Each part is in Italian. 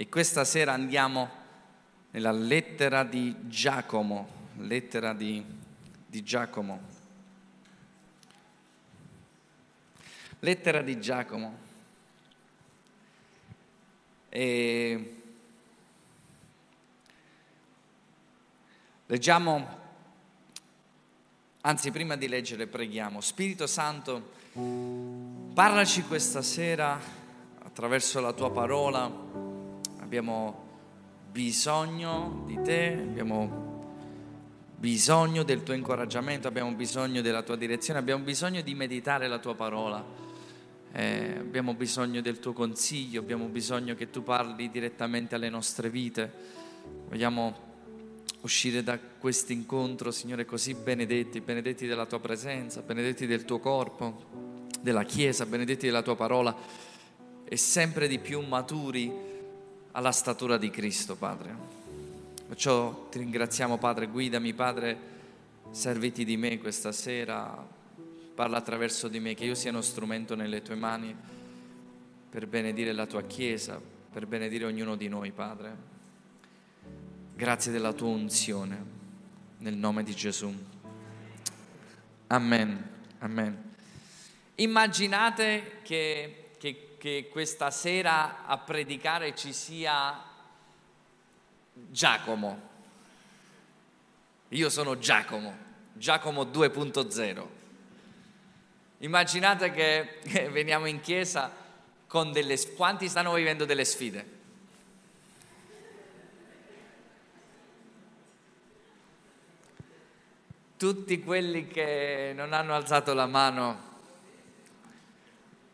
E questa sera andiamo nella lettera di Giacomo, lettera di, di Giacomo. Lettera di Giacomo. E leggiamo, anzi prima di leggere preghiamo, Spirito Santo, parlaci questa sera attraverso la tua parola abbiamo bisogno di te, abbiamo bisogno del tuo incoraggiamento, abbiamo bisogno della tua direzione, abbiamo bisogno di meditare la tua parola, eh, abbiamo bisogno del tuo consiglio, abbiamo bisogno che tu parli direttamente alle nostre vite. Vogliamo uscire da questo incontro, Signore, così benedetti, benedetti della tua presenza, benedetti del tuo corpo, della Chiesa, benedetti della tua parola e sempre di più maturi alla statura di Cristo, Padre. Perciò ti ringraziamo, Padre, guidami, Padre, serviti di me questa sera, parla attraverso di me, che io sia uno strumento nelle tue mani per benedire la tua Chiesa, per benedire ognuno di noi, Padre. Grazie della tua unzione, nel nome di Gesù. Amen, amen. Immaginate che che questa sera a predicare ci sia Giacomo. Io sono Giacomo, Giacomo 2.0. Immaginate che veniamo in chiesa con delle... Quanti stanno vivendo delle sfide? Tutti quelli che non hanno alzato la mano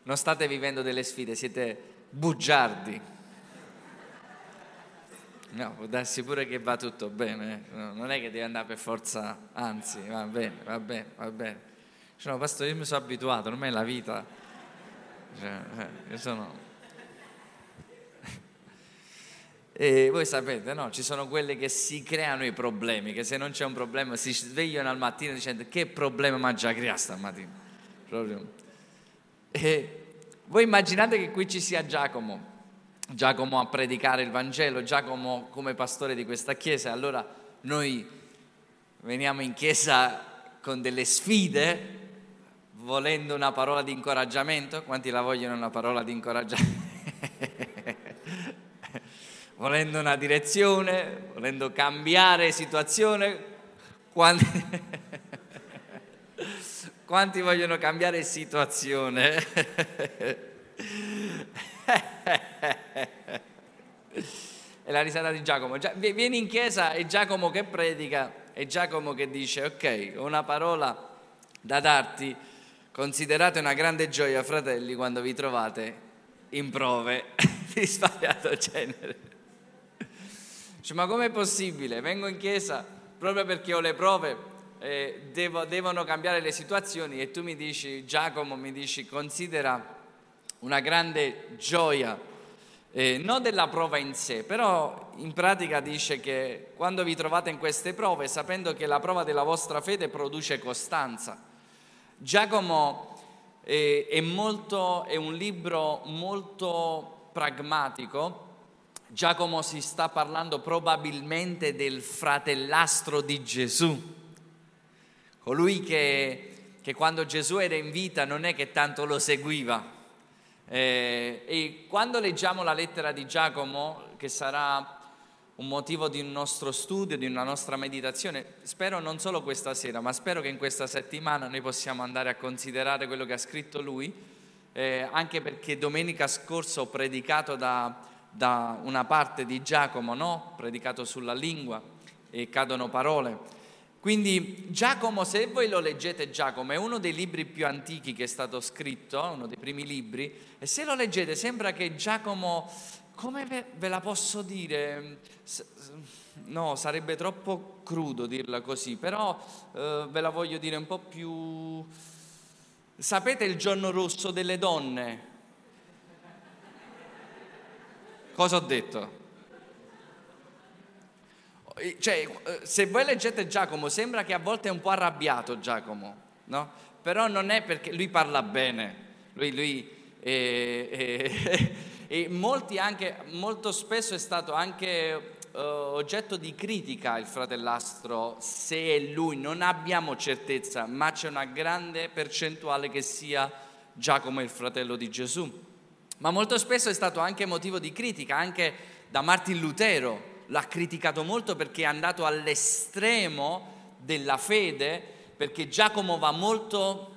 non state vivendo delle sfide, siete bugiardi. No, può darsi pure che va tutto bene, eh. no, non è che devi andare per forza, anzi, va bene, va bene, va bene. Cioè, no, pastore, io mi sono abituato, ormai è la vita. Cioè, eh, io sono... E voi sapete, no? Ci sono quelle che si creano i problemi, che se non c'è un problema si svegliano al mattino dicendo che problema mi ha già creato stamattina. Proprio e voi immaginate che qui ci sia Giacomo, Giacomo a predicare il Vangelo, Giacomo come pastore di questa chiesa, allora noi veniamo in chiesa con delle sfide, volendo una parola di incoraggiamento, quanti la vogliono una parola di incoraggiamento? volendo una direzione, volendo cambiare situazione, quanti... Quanti vogliono cambiare situazione? È la risata di Giacomo. Vieni in chiesa e Giacomo che predica, e Giacomo che dice, ok, ho una parola da darti, considerate una grande gioia, fratelli, quando vi trovate in prove di svariato genere. Cioè, ma com'è possibile? Vengo in chiesa proprio perché ho le prove, eh, devo, devono cambiare le situazioni e tu mi dici, Giacomo, mi dici, considera una grande gioia, eh, non della prova in sé, però in pratica dice che quando vi trovate in queste prove, sapendo che la prova della vostra fede produce costanza. Giacomo eh, è, molto, è un libro molto pragmatico, Giacomo si sta parlando probabilmente del fratellastro di Gesù colui che, che quando Gesù era in vita non è che tanto lo seguiva. Eh, e quando leggiamo la lettera di Giacomo, che sarà un motivo di un nostro studio, di una nostra meditazione, spero non solo questa sera, ma spero che in questa settimana noi possiamo andare a considerare quello che ha scritto lui, eh, anche perché domenica scorsa ho predicato da, da una parte di Giacomo, no? predicato sulla lingua e cadono parole. Quindi Giacomo, se voi lo leggete Giacomo, è uno dei libri più antichi che è stato scritto, uno dei primi libri, e se lo leggete sembra che Giacomo, come ve, la posso dire? No, sarebbe troppo crudo dirla così, però eh, ve la voglio dire un po' più... Sapete il giorno rosso delle donne? Cosa ho detto? Eh, cioè, eh, se voi leggete Giacomo, sembra che a volte è un po' arrabbiato Giacomo, no? Però non è perché lui parla bene, lui, lui è, è, e anche, molto spesso è stato anche uh, oggetto di critica il fratellastro se è lui, non abbiamo certezza, ma c'è una grande percentuale che sia Giacomo il fratello di Gesù. Ma molto spesso è stato anche motivo di critica, anche da Martin Lutero l'ha criticato molto perché è andato all'estremo della fede, perché Giacomo va molto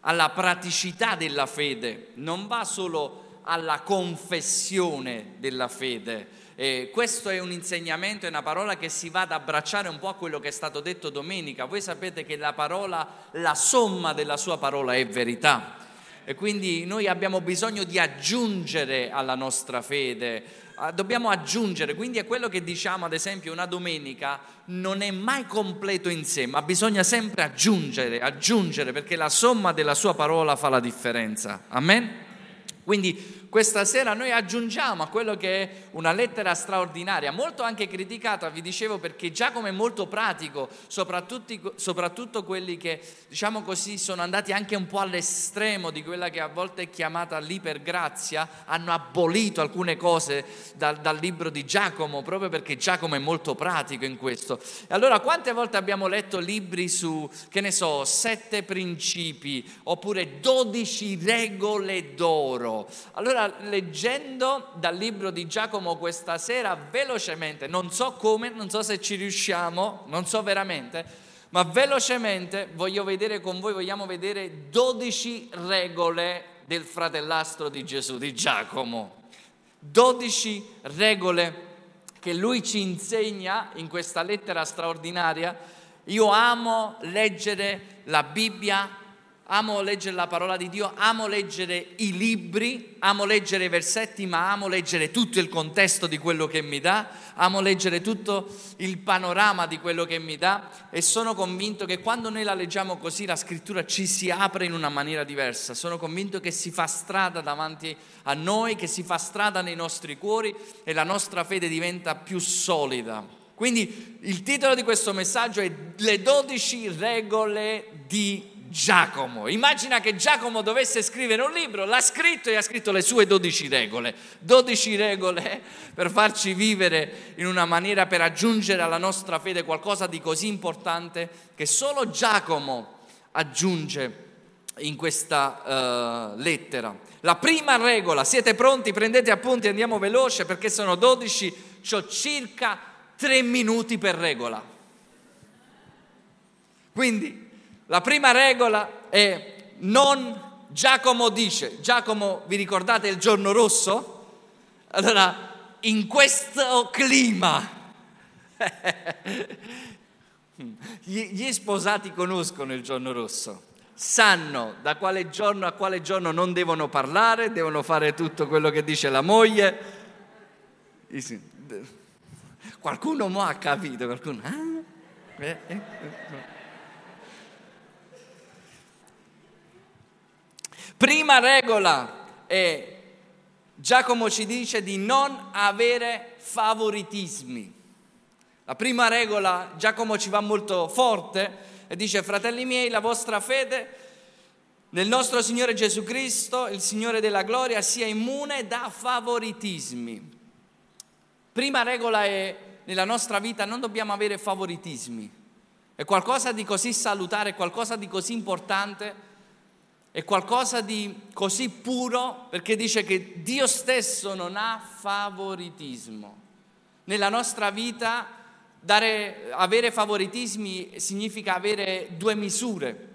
alla praticità della fede, non va solo alla confessione della fede. E questo è un insegnamento, è una parola che si va ad abbracciare un po' a quello che è stato detto domenica. Voi sapete che la parola, la somma della sua parola è verità. E quindi noi abbiamo bisogno di aggiungere alla nostra fede, dobbiamo aggiungere, quindi è quello che diciamo ad esempio una domenica non è mai completo in sé, ma bisogna sempre aggiungere, aggiungere perché la somma della sua parola fa la differenza. Amen? Quindi questa sera noi aggiungiamo a quello che è una lettera straordinaria, molto anche criticata, vi dicevo, perché Giacomo è molto pratico, soprattutto, soprattutto quelli che, diciamo così, sono andati anche un po' all'estremo di quella che a volte è chiamata l'ipergrazia, hanno abolito alcune cose dal, dal libro di Giacomo, proprio perché Giacomo è molto pratico in questo. E allora quante volte abbiamo letto libri su, che ne so, sette principi, oppure dodici regole d'oro? Allora allora, leggendo dal libro di Giacomo questa sera, velocemente, non so come, non so se ci riusciamo, non so veramente, ma velocemente voglio vedere con voi, vogliamo vedere 12 regole del fratellastro di Gesù, di Giacomo. 12 regole che lui ci insegna in questa lettera straordinaria. Io amo leggere la Bibbia amo leggere la parola di Dio, amo leggere i libri, amo leggere i versetti, ma amo leggere tutto il contesto di quello che mi dà, amo leggere tutto il panorama di quello che mi dà e sono convinto che quando noi la leggiamo così la scrittura ci si apre in una maniera diversa. Sono convinto che si fa strada davanti a noi, che si fa strada nei nostri cuori e la nostra fede diventa più solida. Quindi il titolo di questo messaggio è Le 12 regole di Giacomo. Immagina che Giacomo dovesse scrivere un libro, l'ha scritto e ha scritto le sue 12 regole. 12 regole per farci vivere in una maniera per aggiungere alla nostra fede qualcosa di così importante che solo Giacomo aggiunge in questa uh, lettera. La prima regola, siete pronti? Prendete appunti, andiamo veloce perché sono 12, ho circa 3 minuti per regola. Quindi la prima regola è non Giacomo dice, Giacomo vi ricordate il giorno rosso? Allora, in questo clima, gli sposati conoscono il giorno rosso, sanno da quale giorno a quale giorno non devono parlare, devono fare tutto quello che dice la moglie. Qualcuno mo ha capito, qualcuno... Ah? Eh, eh, Prima regola è, Giacomo ci dice di non avere favoritismi. La prima regola, Giacomo ci va molto forte e dice, fratelli miei, la vostra fede nel nostro Signore Gesù Cristo, il Signore della gloria, sia immune da favoritismi. Prima regola è, nella nostra vita non dobbiamo avere favoritismi. È qualcosa di così salutare, qualcosa di così importante è qualcosa di così puro perché dice che Dio stesso non ha favoritismo. Nella nostra vita dare, avere favoritismi significa avere due misure,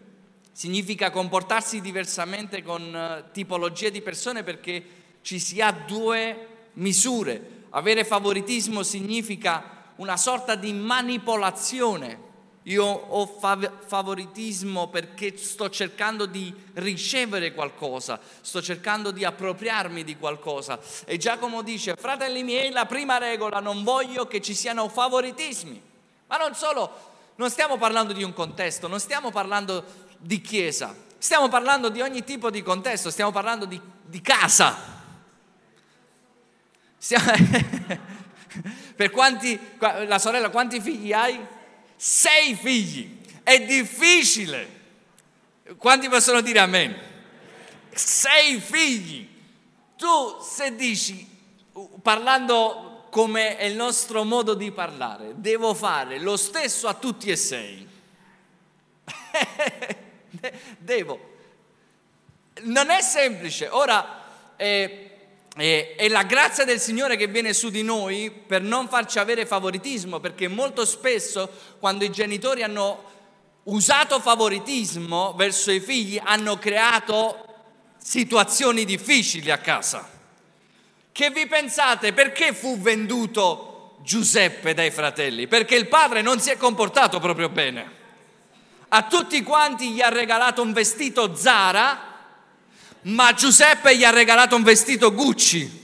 significa comportarsi diversamente con eh, tipologie di persone perché ci si ha due misure. Avere favoritismo significa una sorta di manipolazione io ho favoritismo perché sto cercando di ricevere qualcosa, sto cercando di appropriarmi di qualcosa. E Giacomo dice, fratelli miei, la prima regola, non voglio che ci siano favoritismi. Ma non solo, non stiamo parlando di un contesto, non stiamo parlando di chiesa, stiamo parlando di ogni tipo di contesto, stiamo parlando di, di casa. Stiamo... per quanti, la sorella, quanti figli hai? Sei figli. È difficile. Quanti possono dire amen? Sei figli. Tu se dici, parlando come è il nostro modo di parlare, devo fare lo stesso a tutti e sei. devo. Non è semplice. Ora, eh, eh, è la grazia del Signore che viene su di noi per non farci avere favoritismo, perché molto spesso quando i genitori hanno usato favoritismo verso i figli hanno creato situazioni difficili a casa. Che vi pensate perché fu venduto Giuseppe dai fratelli? Perché il padre non si è comportato proprio bene. A tutti quanti gli ha regalato un vestito Zara, ma Giuseppe gli ha regalato un vestito Gucci.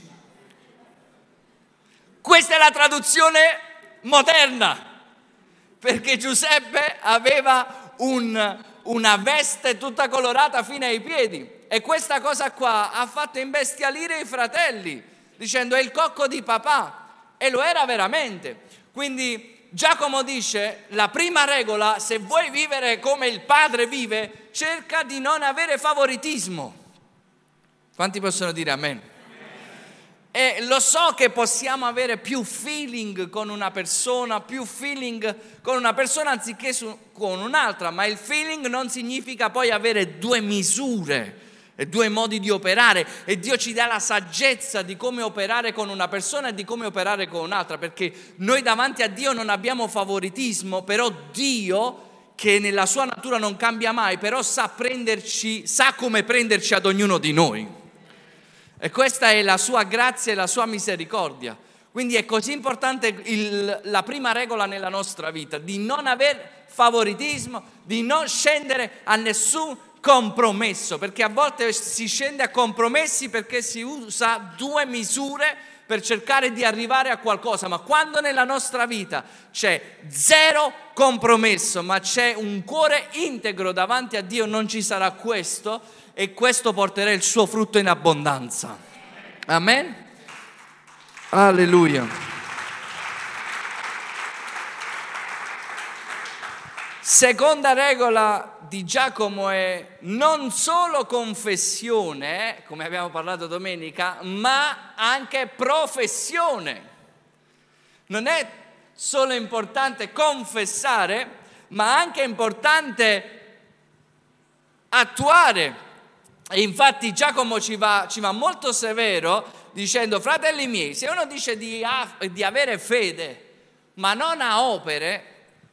Questa è la traduzione moderna, perché Giuseppe aveva un, una veste tutta colorata fino ai piedi e questa cosa qua ha fatto imbestialire i fratelli, dicendo è il cocco di papà e lo era veramente. Quindi Giacomo dice, la prima regola, se vuoi vivere come il padre vive, cerca di non avere favoritismo. Quanti possono dire amen? E lo so che possiamo avere più feeling con una persona, più feeling con una persona anziché su, con un'altra, ma il feeling non significa poi avere due misure e due modi di operare e Dio ci dà la saggezza di come operare con una persona e di come operare con un'altra, perché noi davanti a Dio non abbiamo favoritismo, però Dio che nella sua natura non cambia mai, però sa prenderci, sa come prenderci ad ognuno di noi. E questa è la sua grazia e la sua misericordia. Quindi è così importante il, la prima regola nella nostra vita, di non avere favoritismo, di non scendere a nessun compromesso, perché a volte si scende a compromessi perché si usa due misure per cercare di arrivare a qualcosa, ma quando nella nostra vita c'è zero compromesso, ma c'è un cuore integro davanti a Dio, non ci sarà questo e questo porterà il suo frutto in abbondanza. Amen? Alleluia. Seconda regola di Giacomo è non solo confessione, come abbiamo parlato domenica, ma anche professione. Non è solo importante confessare, ma anche importante attuare e infatti Giacomo ci va, ci va, molto severo dicendo, fratelli miei, se uno dice di, di avere fede ma non ha opere,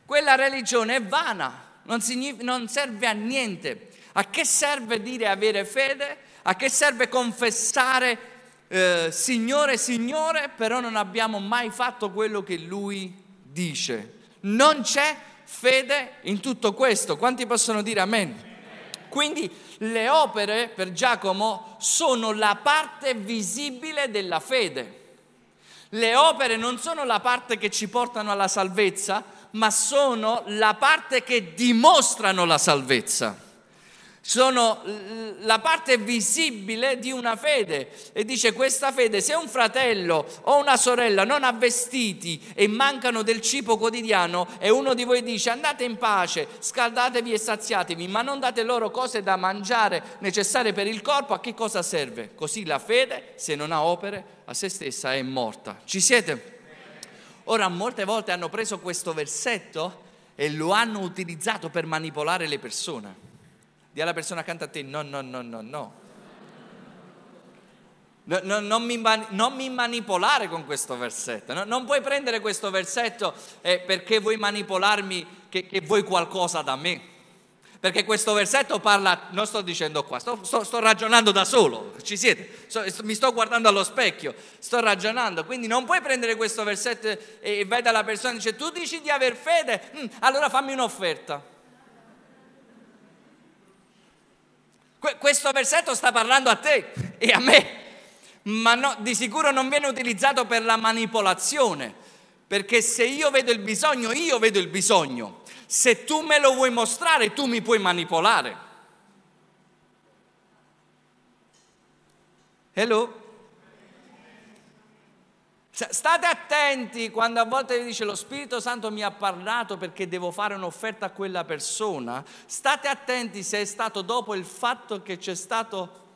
quella religione è vana, non, non serve a niente. A che serve dire avere fede? A che serve confessare eh, Signore, Signore, però non abbiamo mai fatto quello che Lui dice? Non c'è fede in tutto questo. Quanti possono dire amen? Quindi le opere per Giacomo sono la parte visibile della fede. Le opere non sono la parte che ci portano alla salvezza, ma sono la parte che dimostrano la salvezza sono la parte visibile di una fede e dice questa fede se un fratello o una sorella non ha vestiti e mancano del cibo quotidiano e uno di voi dice andate in pace, scaldatevi e saziatevi, ma non date loro cose da mangiare necessarie per il corpo, a che cosa serve? Così la fede, se non ha opere, a se stessa è morta. Ci siete? Ora molte volte hanno preso questo versetto e lo hanno utilizzato per manipolare le persone. Dì alla persona accanto a te, no, no, no, no, no. no, no non, mi, non, mi, manipolare con questo versetto. No, non puoi prendere questo versetto eh, perché vuoi manipolarmi, che, che vuoi qualcosa da me. Perché questo versetto parla, non sto dicendo qua, sto, sto, sto ragionando da solo, ci siete, sto, mi sto guardando allo specchio, sto ragionando, quindi non puoi prendere questo versetto e, e vai dalla persona e dice tu dici di aver fede, mm, allora fammi un'offerta. Questo versetto sta parlando a te e a me, ma no, di sicuro non viene utilizzato per la manipolazione, perché se io vedo il bisogno, io vedo il bisogno. Se tu me lo vuoi mostrare, tu mi puoi manipolare. Hello? State attenti quando a volte vi dice lo Spirito Santo mi ha parlato perché devo fare un'offerta a quella persona. State attenti se è stato dopo il fatto che c'è stato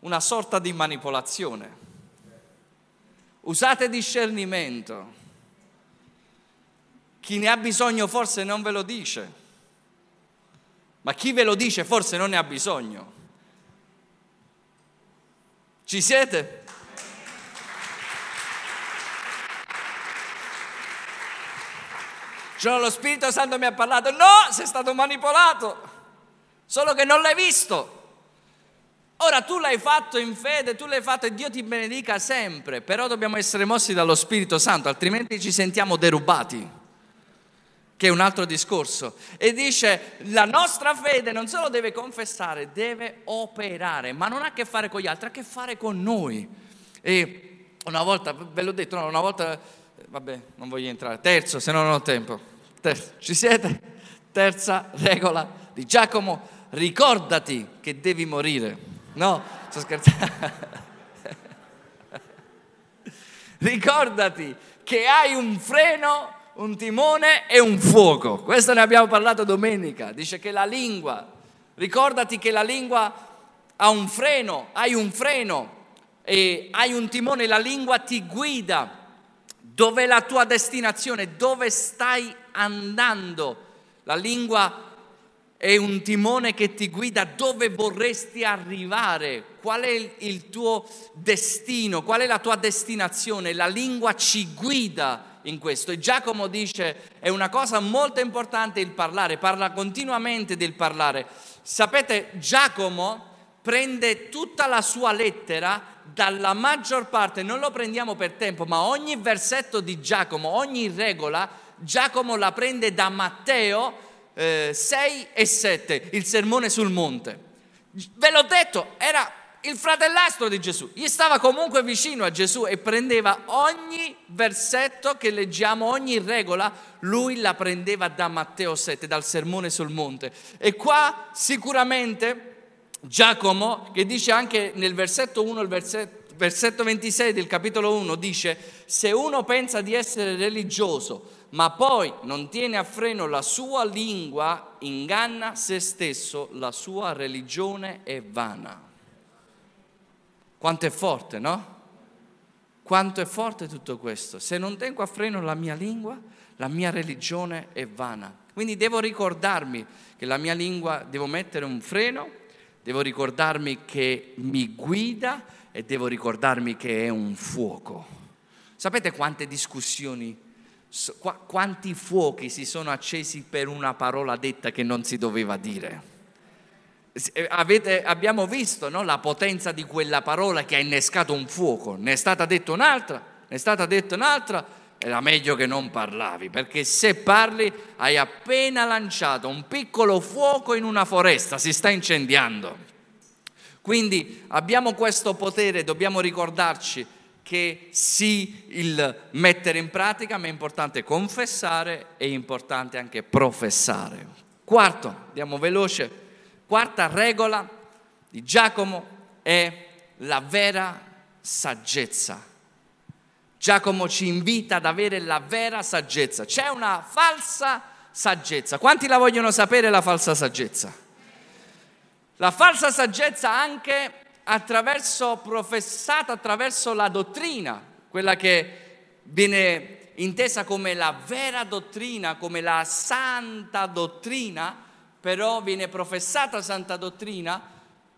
una sorta di manipolazione. Usate discernimento. Chi ne ha bisogno forse non ve lo dice, ma chi ve lo dice forse non ne ha bisogno. Ci siete? Cioè lo Spirito Santo mi ha parlato, no, sei stato manipolato, solo che non l'hai visto. Ora tu l'hai fatto in fede, tu l'hai fatto e Dio ti benedica sempre, però dobbiamo essere mossi dallo Spirito Santo, altrimenti ci sentiamo derubati che è un altro discorso. E dice, la nostra fede non solo deve confessare, deve operare, ma non ha a che fare con gli altri, ha a che fare con noi. E una volta, ve l'ho detto, no, una volta, vabbè, non voglio entrare, terzo, se no non ho tempo. Terzo, ci siete? Terza regola di Giacomo, ricordati che devi morire. No, sto scherzando. ricordati che hai un freno un timone e un fuoco. Questo ne abbiamo parlato domenica. Dice che la lingua, ricordati che la lingua ha un freno, hai un freno e hai un timone, la lingua ti guida. Dov'è la tua destinazione? Dove stai andando? La lingua è un timone che ti guida dove vorresti arrivare, qual è il tuo destino, qual è la tua destinazione. La lingua ci guida in questo. E Giacomo dice è una cosa molto importante il parlare, parla continuamente del parlare. Sapete, Giacomo prende tutta la sua lettera dalla maggior parte, non lo prendiamo per tempo, ma ogni versetto di Giacomo, ogni regola, Giacomo la prende da Matteo eh, 6 e 7, il sermone sul monte. Ve l'ho detto, era il fratellastro di Gesù, gli stava comunque vicino a Gesù e prendeva ogni versetto che leggiamo, ogni regola, lui la prendeva da Matteo 7, dal sermone sul monte. E qua sicuramente Giacomo, che dice anche nel versetto 1, il versetto, versetto 26 del capitolo 1, dice, se uno pensa di essere religioso, ma poi non tiene a freno la sua lingua, inganna se stesso, la sua religione è vana. Quanto è forte, no? Quanto è forte tutto questo. Se non tengo a freno la mia lingua, la mia religione è vana. Quindi devo ricordarmi che la mia lingua, devo mettere un freno, devo ricordarmi che mi guida e devo ricordarmi che è un fuoco. Sapete quante discussioni, quanti fuochi si sono accesi per una parola detta che non si doveva dire? Eh, avete, abbiamo visto no, la potenza di quella parola che ha innescato un fuoco, ne è stata detta un'altra, ne è stata detta un'altra, era meglio che non parlavi, perché se parli hai appena lanciato un piccolo fuoco in una foresta, si sta incendiando. Quindi abbiamo questo potere, dobbiamo ricordarci che sì, il mettere in pratica, ma è importante confessare, è importante anche professare. Quarto, andiamo veloce, quarta regola di Giacomo è la vera saggezza. Giacomo ci invita ad avere la vera saggezza. C'è una falsa saggezza. Quanti la vogliono sapere la falsa saggezza? La falsa saggezza anche attraverso, professata attraverso la dottrina, quella che viene intesa come la vera dottrina, come la santa dottrina, però viene professata santa dottrina,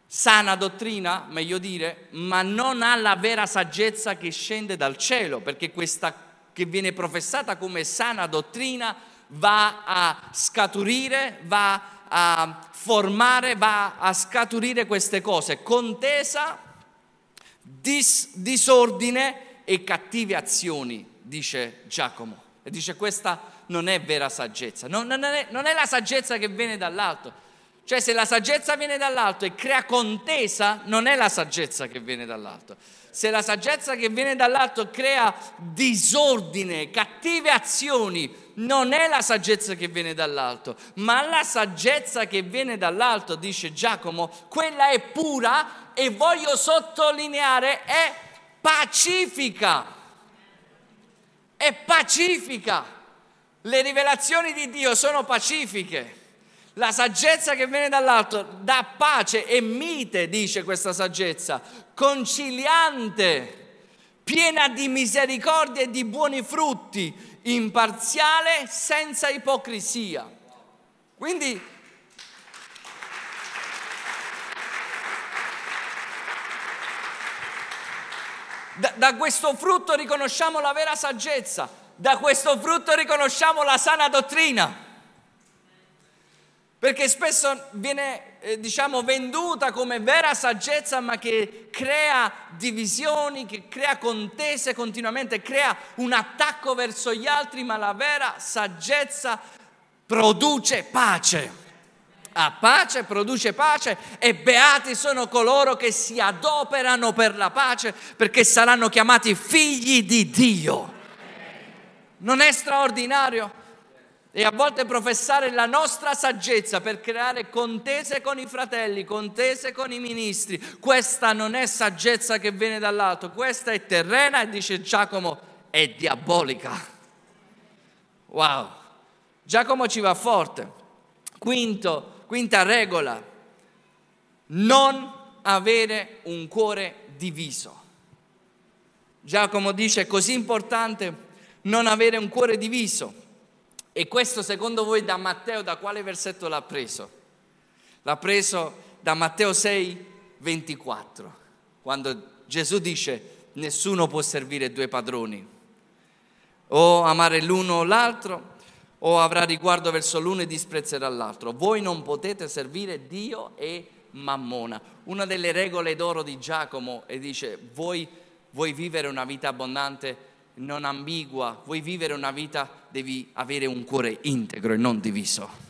sana dottrina, meglio dire, ma non ha la vera saggezza che scende dal cielo, perché questa che viene professata come sana dottrina va a scaturire, va a formare, va a scaturire queste cose, contesa, dis, disordine e cattive azioni, dice Giacomo. E dice questa non è vera saggezza, non, non, è, non è la saggezza che viene dall'alto. Cioè se la saggezza viene dall'alto e crea contesa, non è la saggezza che viene dall'alto. Se la saggezza che viene dall'alto crea disordine, cattive azioni, non è la saggezza che viene dall'alto, ma la saggezza che viene dall'alto, dice Giacomo, quella è pura e voglio sottolineare, è pacifica. È pacifica. Le rivelazioni di Dio sono pacifiche. La saggezza che viene dall'alto dà pace e mite, dice questa saggezza, conciliante, piena di misericordia e di buoni frutti, imparziale, senza ipocrisia. Quindi da, da, questo frutto riconosciamo la vera saggezza, da questo frutto riconosciamo la sana dottrina. Perché spesso viene, eh, diciamo, venduta come vera saggezza, ma che crea divisioni, che crea contese continuamente, crea un attacco verso gli altri, ma la vera saggezza produce pace. A pace produce pace e beati sono coloro che si adoperano per la pace perché saranno chiamati figli di Dio. Non è straordinario? E a volte professare la nostra saggezza per creare contese con i fratelli, contese con i ministri. Questa non è saggezza che viene dall'alto, questa è terrena e dice Giacomo è diabolica. Wow, Giacomo ci va forte. Quinto, quinta regola, non avere un cuore diviso. Giacomo dice è così importante non avere un cuore diviso. E questo secondo voi da Matteo, da quale versetto l'ha preso? L'ha preso da Matteo 6, 24, quando Gesù dice nessuno può servire due padroni, o amare l'uno o l'altro, o avrà riguardo verso l'uno e disprezzerà l'altro. Voi non potete servire Dio e Mammona. Una delle regole d'oro di Giacomo e dice voi, vuoi vivere una vita abbondante non ambigua, vuoi vivere una vita, devi avere un cuore integro e non diviso.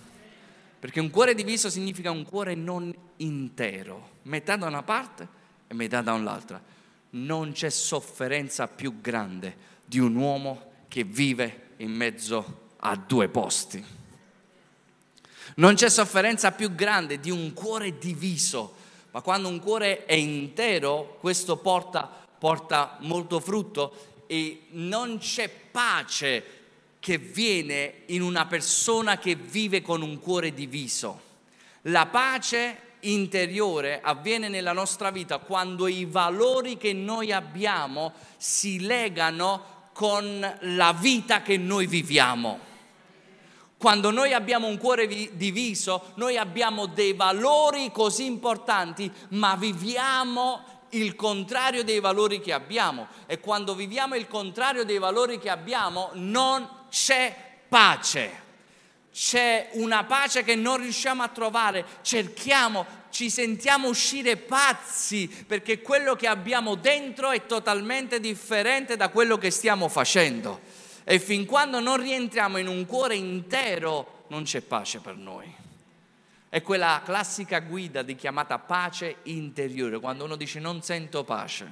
Perché un cuore diviso significa un cuore non intero, metà da una parte e metà da un'altra. Non c'è sofferenza più grande di un uomo che vive in mezzo a due posti. Non c'è sofferenza più grande di un cuore diviso, ma quando un cuore è intero, questo porta, porta molto frutto e non c'è pace che viene in una persona che vive con un cuore diviso. La pace interiore avviene nella nostra vita quando i valori che noi abbiamo si legano con la vita che noi viviamo. Quando noi abbiamo un cuore diviso, noi abbiamo dei valori così importanti, ma viviamo il contrario dei valori che abbiamo e quando viviamo il contrario dei valori che abbiamo non c'è pace. C'è una pace che non riusciamo a trovare, cerchiamo, ci sentiamo uscire pazzi perché quello che abbiamo dentro è totalmente differente da quello che stiamo facendo. E fin quando non rientriamo in un cuore intero non c'è pace per noi. È quella classica guida di chiamata pace interiore, quando uno dice non sento pace,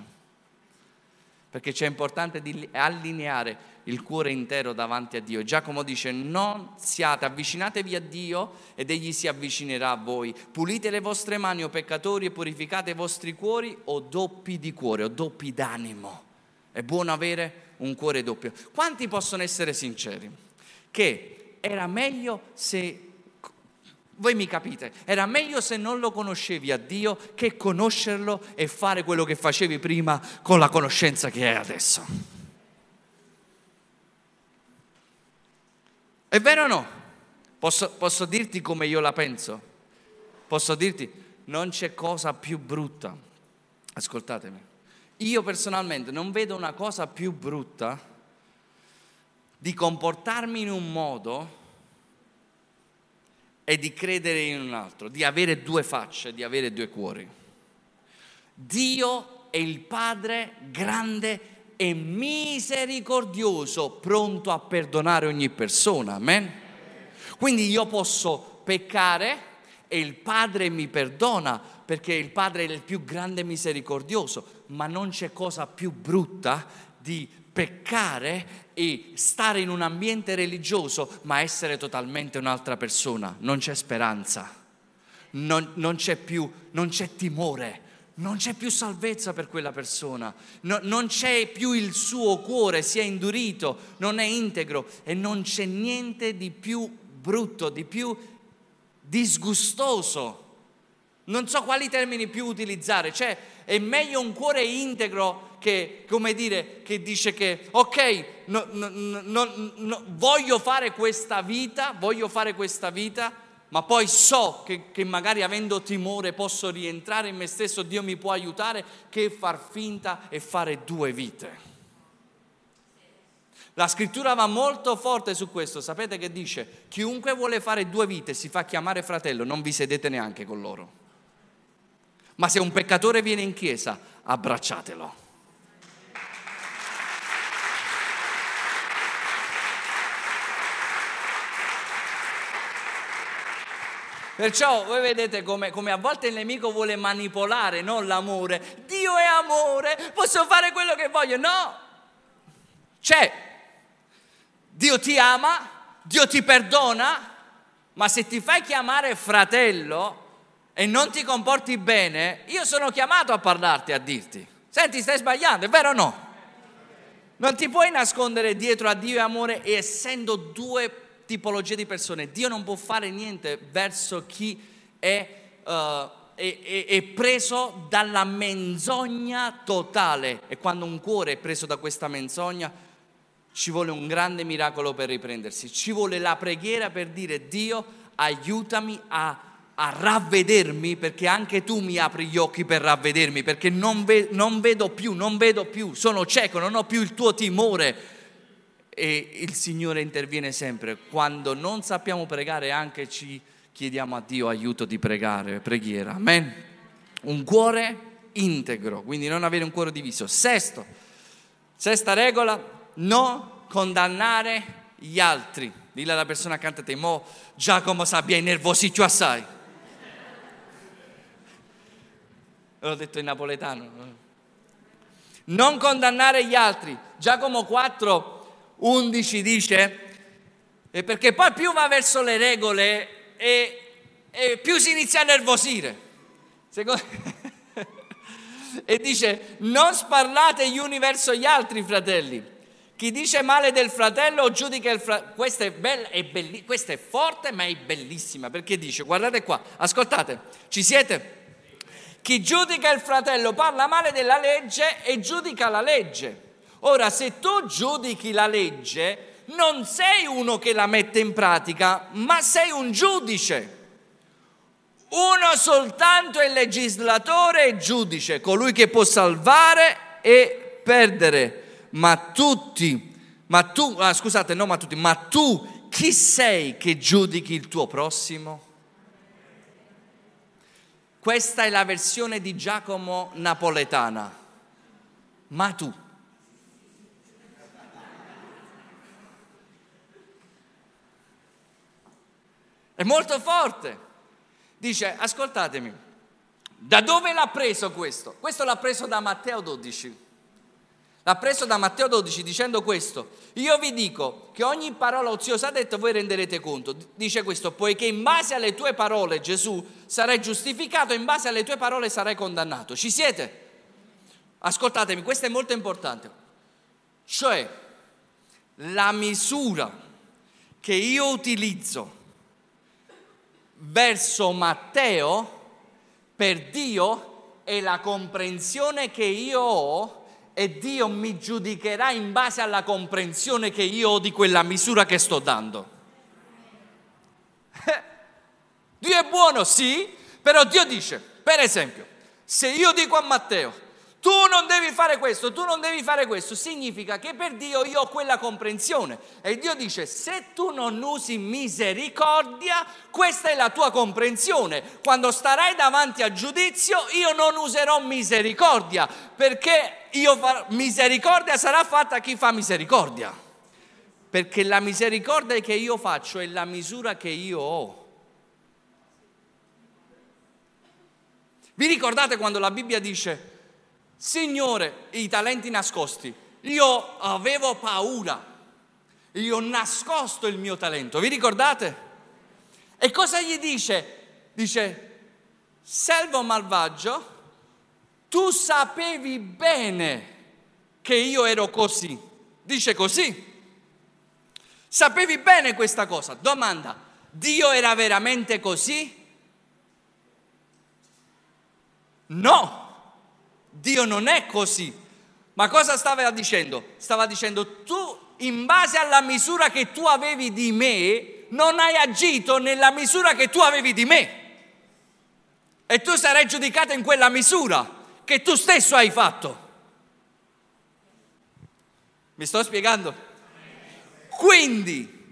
perché c'è importante di allineare il cuore intero davanti a Dio. Giacomo dice non siate, avvicinatevi a Dio ed Egli si avvicinerà a voi. Pulite le vostre mani, o peccatori, e purificate i vostri cuori, o doppi di cuore, o doppi d'animo. È buono avere un cuore doppio. Quanti possono essere sinceri? Che era meglio se voi mi capite, era meglio se non lo conoscevi a Dio che conoscerlo e fare quello che facevi prima con la conoscenza che hai adesso. È vero o no? Posso, posso dirti come io la penso? Posso dirti, non c'è cosa più brutta. Ascoltatemi, io personalmente non vedo una cosa più brutta di comportarmi in un modo è di credere in un altro, di avere due facce, di avere due cuori. Dio è il Padre grande e misericordioso, pronto a perdonare ogni persona. Amen? Quindi io posso peccare e il Padre mi perdona perché il Padre è il più grande misericordioso, ma non c'è cosa più brutta di peccare e stare in un ambiente religioso, ma essere totalmente un'altra persona. Non c'è speranza, non, non, c'è, più, non c'è timore, non c'è più salvezza per quella persona, no, non c'è più il suo cuore, si è indurito, non è integro e non c'è niente di più brutto, di più disgustoso. Non so quali termini più utilizzare, cioè è meglio un cuore integro che, come dire, che dice che ok, no, no, no, voglio fare questa vita, voglio fare questa vita, ma poi so che, che, magari avendo timore posso rientrare in me stesso, Dio mi può aiutare, che far finta e fare due vite. La scrittura va molto forte su questo, sapete che dice, chiunque vuole fare due vite si fa chiamare fratello, non vi sedete neanche con loro. Ma se un peccatore viene in chiesa, abbracciatelo. Perciò voi vedete come, come, a volte il nemico vuole manipolare non l'amore. Dio è amore, posso fare quello che voglio. No, c'è. Dio ti ama, Dio ti perdona, ma se ti fai chiamare fratello, e non ti comporti bene, io sono chiamato a parlarti, a dirti, senti, stai sbagliando, è vero o no? Non ti puoi nascondere dietro a Dio e amore essendo due tipologie di persone, Dio non può fare niente verso chi è, uh, è, è, è preso dalla menzogna totale e quando un cuore è preso da questa menzogna ci vuole un grande miracolo per riprendersi, ci vuole la preghiera per dire Dio aiutami a a ravvedermi perché anche tu mi apri gli occhi per ravvedermi, perché non, ve- non, vedo più, non vedo più, sono cieco, non ho più il tuo timore. E il Signore interviene sempre. Quando non sappiamo pregare anche ci chiediamo a Dio aiuto di pregare, preghiera. Amen. Un cuore integro, quindi non avere un cuore diviso. Sesto, sesta regola, non condannare gli altri. Dille alla persona accanto a te, mo Giacomo sabbia innervosito assai. l'ho detto in napoletano. Non condannare gli altri. Giacomo 4, 11 dice, perché poi più va verso le regole e, e più si inizia a nervosire. Secondo... e dice, non sparlate gli uni verso gli altri, fratelli. Chi dice male del fratello giudica il fratello. Questa, belli... questa è forte ma è bellissima perché dice, guardate qua, ascoltate, ci siete? Chi giudica il fratello parla male della legge e giudica la legge. Ora, se tu giudichi la legge, non sei uno che la mette in pratica, ma sei un giudice. Uno soltanto è legislatore e giudice, colui che può salvare e perdere. Ma tutti, ma tu, ah, scusate, no, ma tutti, ma tu chi sei che giudichi il tuo prossimo? Questa è la versione di Giacomo napoletana. Ma tu. È molto forte. Dice, ascoltatemi, da dove l'ha preso questo? Questo l'ha preso da Matteo 12. L'ha preso da Matteo 12 dicendo questo, io vi dico che ogni parola oziosa detta voi renderete conto. Dice questo, poiché in base alle tue parole Gesù sarai giustificato, in base alle tue parole sarai condannato. Ci siete? Ascoltatemi, questo è molto importante. Cioè, la misura che io utilizzo verso Matteo per Dio è la comprensione che io ho e Dio mi giudicherà in base alla comprensione che io ho di quella misura che sto dando. Dio è buono, sì, però Dio dice, per esempio, se io dico a Matteo, tu non devi fare questo, tu non devi fare questo, significa che per Dio io ho quella comprensione. E Dio dice, se tu non usi misericordia, questa è la tua comprensione. Quando starai davanti al giudizio, io non userò misericordia, perché io, misericordia sarà fatta a chi fa misericordia. Perché la misericordia che io faccio è la misura che io ho. Vi ricordate quando la Bibbia dice Signore, i talenti nascosti, io avevo paura, io ho nascosto il mio talento, vi ricordate? E cosa gli dice? Dice, servo malvagio, tu sapevi bene che io ero così. Dice così. Sapevi bene questa cosa. Domanda, Dio era veramente così? No, Dio non è così. Ma cosa stava dicendo? Stava dicendo tu in base alla misura che tu avevi di me, non hai agito nella misura che tu avevi di me. E tu sarai giudicato in quella misura che tu stesso hai fatto. Mi sto spiegando? Quindi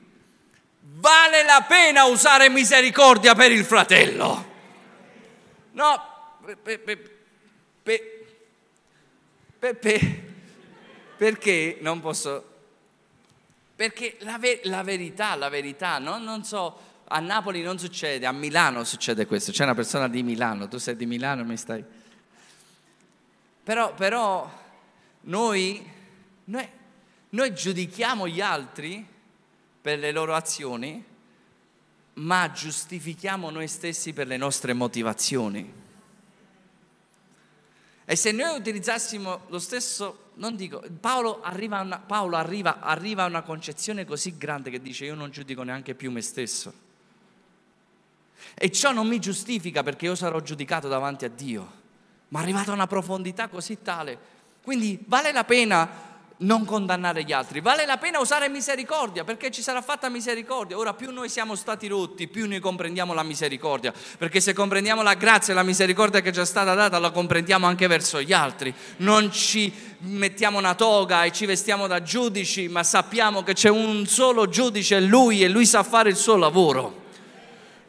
vale la pena usare misericordia per il fratello. No, pe, pe, pe, perché non posso... Perché la, ver- la verità, la verità, no? non so, a Napoli non succede, a Milano succede questo, c'è una persona di Milano, tu sei di Milano, mi stai... Però, però noi, noi, noi giudichiamo gli altri per le loro azioni, ma giustifichiamo noi stessi per le nostre motivazioni. E se noi utilizzassimo lo stesso, non dico, Paolo, arriva a, una, Paolo arriva, arriva a una concezione così grande che dice io non giudico neanche più me stesso. E ciò non mi giustifica perché io sarò giudicato davanti a Dio, ma è arrivato a una profondità così tale. Quindi vale la pena non condannare gli altri. Vale la pena usare misericordia perché ci sarà fatta misericordia. Ora più noi siamo stati rotti, più noi comprendiamo la misericordia, perché se comprendiamo la grazia e la misericordia che ci è stata data, la comprendiamo anche verso gli altri. Non ci mettiamo una toga e ci vestiamo da giudici, ma sappiamo che c'è un solo giudice, lui, e lui sa fare il suo lavoro.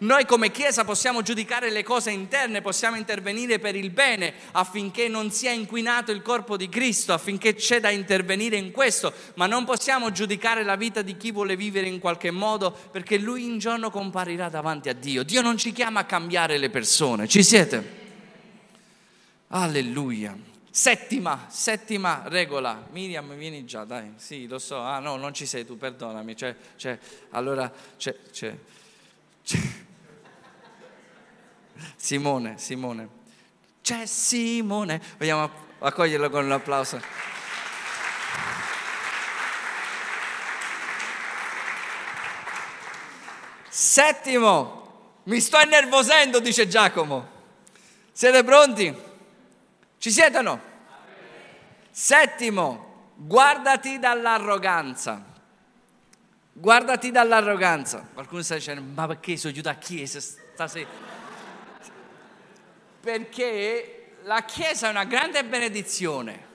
Noi come Chiesa possiamo giudicare le cose interne, possiamo intervenire per il bene affinché non sia inquinato il corpo di Cristo, affinché c'è da intervenire in questo, ma non possiamo giudicare la vita di chi vuole vivere in qualche modo perché lui un giorno comparirà davanti a Dio. Dio non ci chiama a cambiare le persone, ci siete? Alleluia. Settima, settima regola. Miriam, vieni già, dai. Sì, lo so. Ah, no, non ci sei tu, perdonami. C'è, c'è, allora, c'è, c'è, c'è. Simone, Simone. C'è Simone. Vogliamo accoglierlo con un applauso. Settimo, mi sto innervosendo, dice Giacomo. Siete pronti? Ci siete o no? Settimo, guardati dall'arroganza. Guardati dall'arroganza. Qualcuno sta dicendo, ma perché sono giù da chiesa stasera? Perché la Chiesa è una grande benedizione.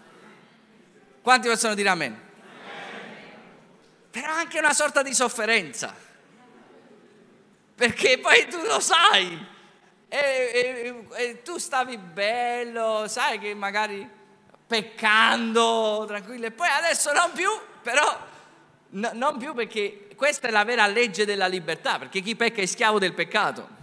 Quanti possono dire amen? amen? Però anche una sorta di sofferenza, perché poi tu lo sai, e, e, e tu stavi bello, sai che magari peccando, tranquillo, e poi adesso non più, però no, non più perché questa è la vera legge della libertà, perché chi pecca è schiavo del peccato.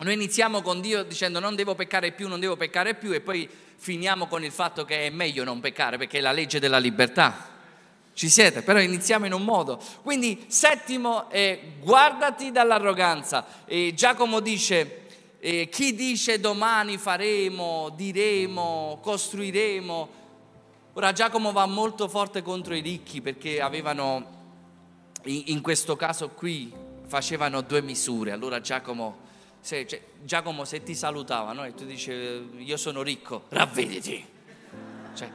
Noi iniziamo con Dio dicendo non devo peccare più, non devo peccare più e poi finiamo con il fatto che è meglio non peccare perché è la legge della libertà. Ci siete? Però iniziamo in un modo. Quindi settimo è guardati dall'arroganza. E Giacomo dice, eh, chi dice domani faremo, diremo, costruiremo. Ora Giacomo va molto forte contro i ricchi perché avevano, in, questo caso qui, facevano due misure. Allora Giacomo se, cioè, Giacomo se ti salutava no? e tu dici io sono ricco, ravvediti. Cioè,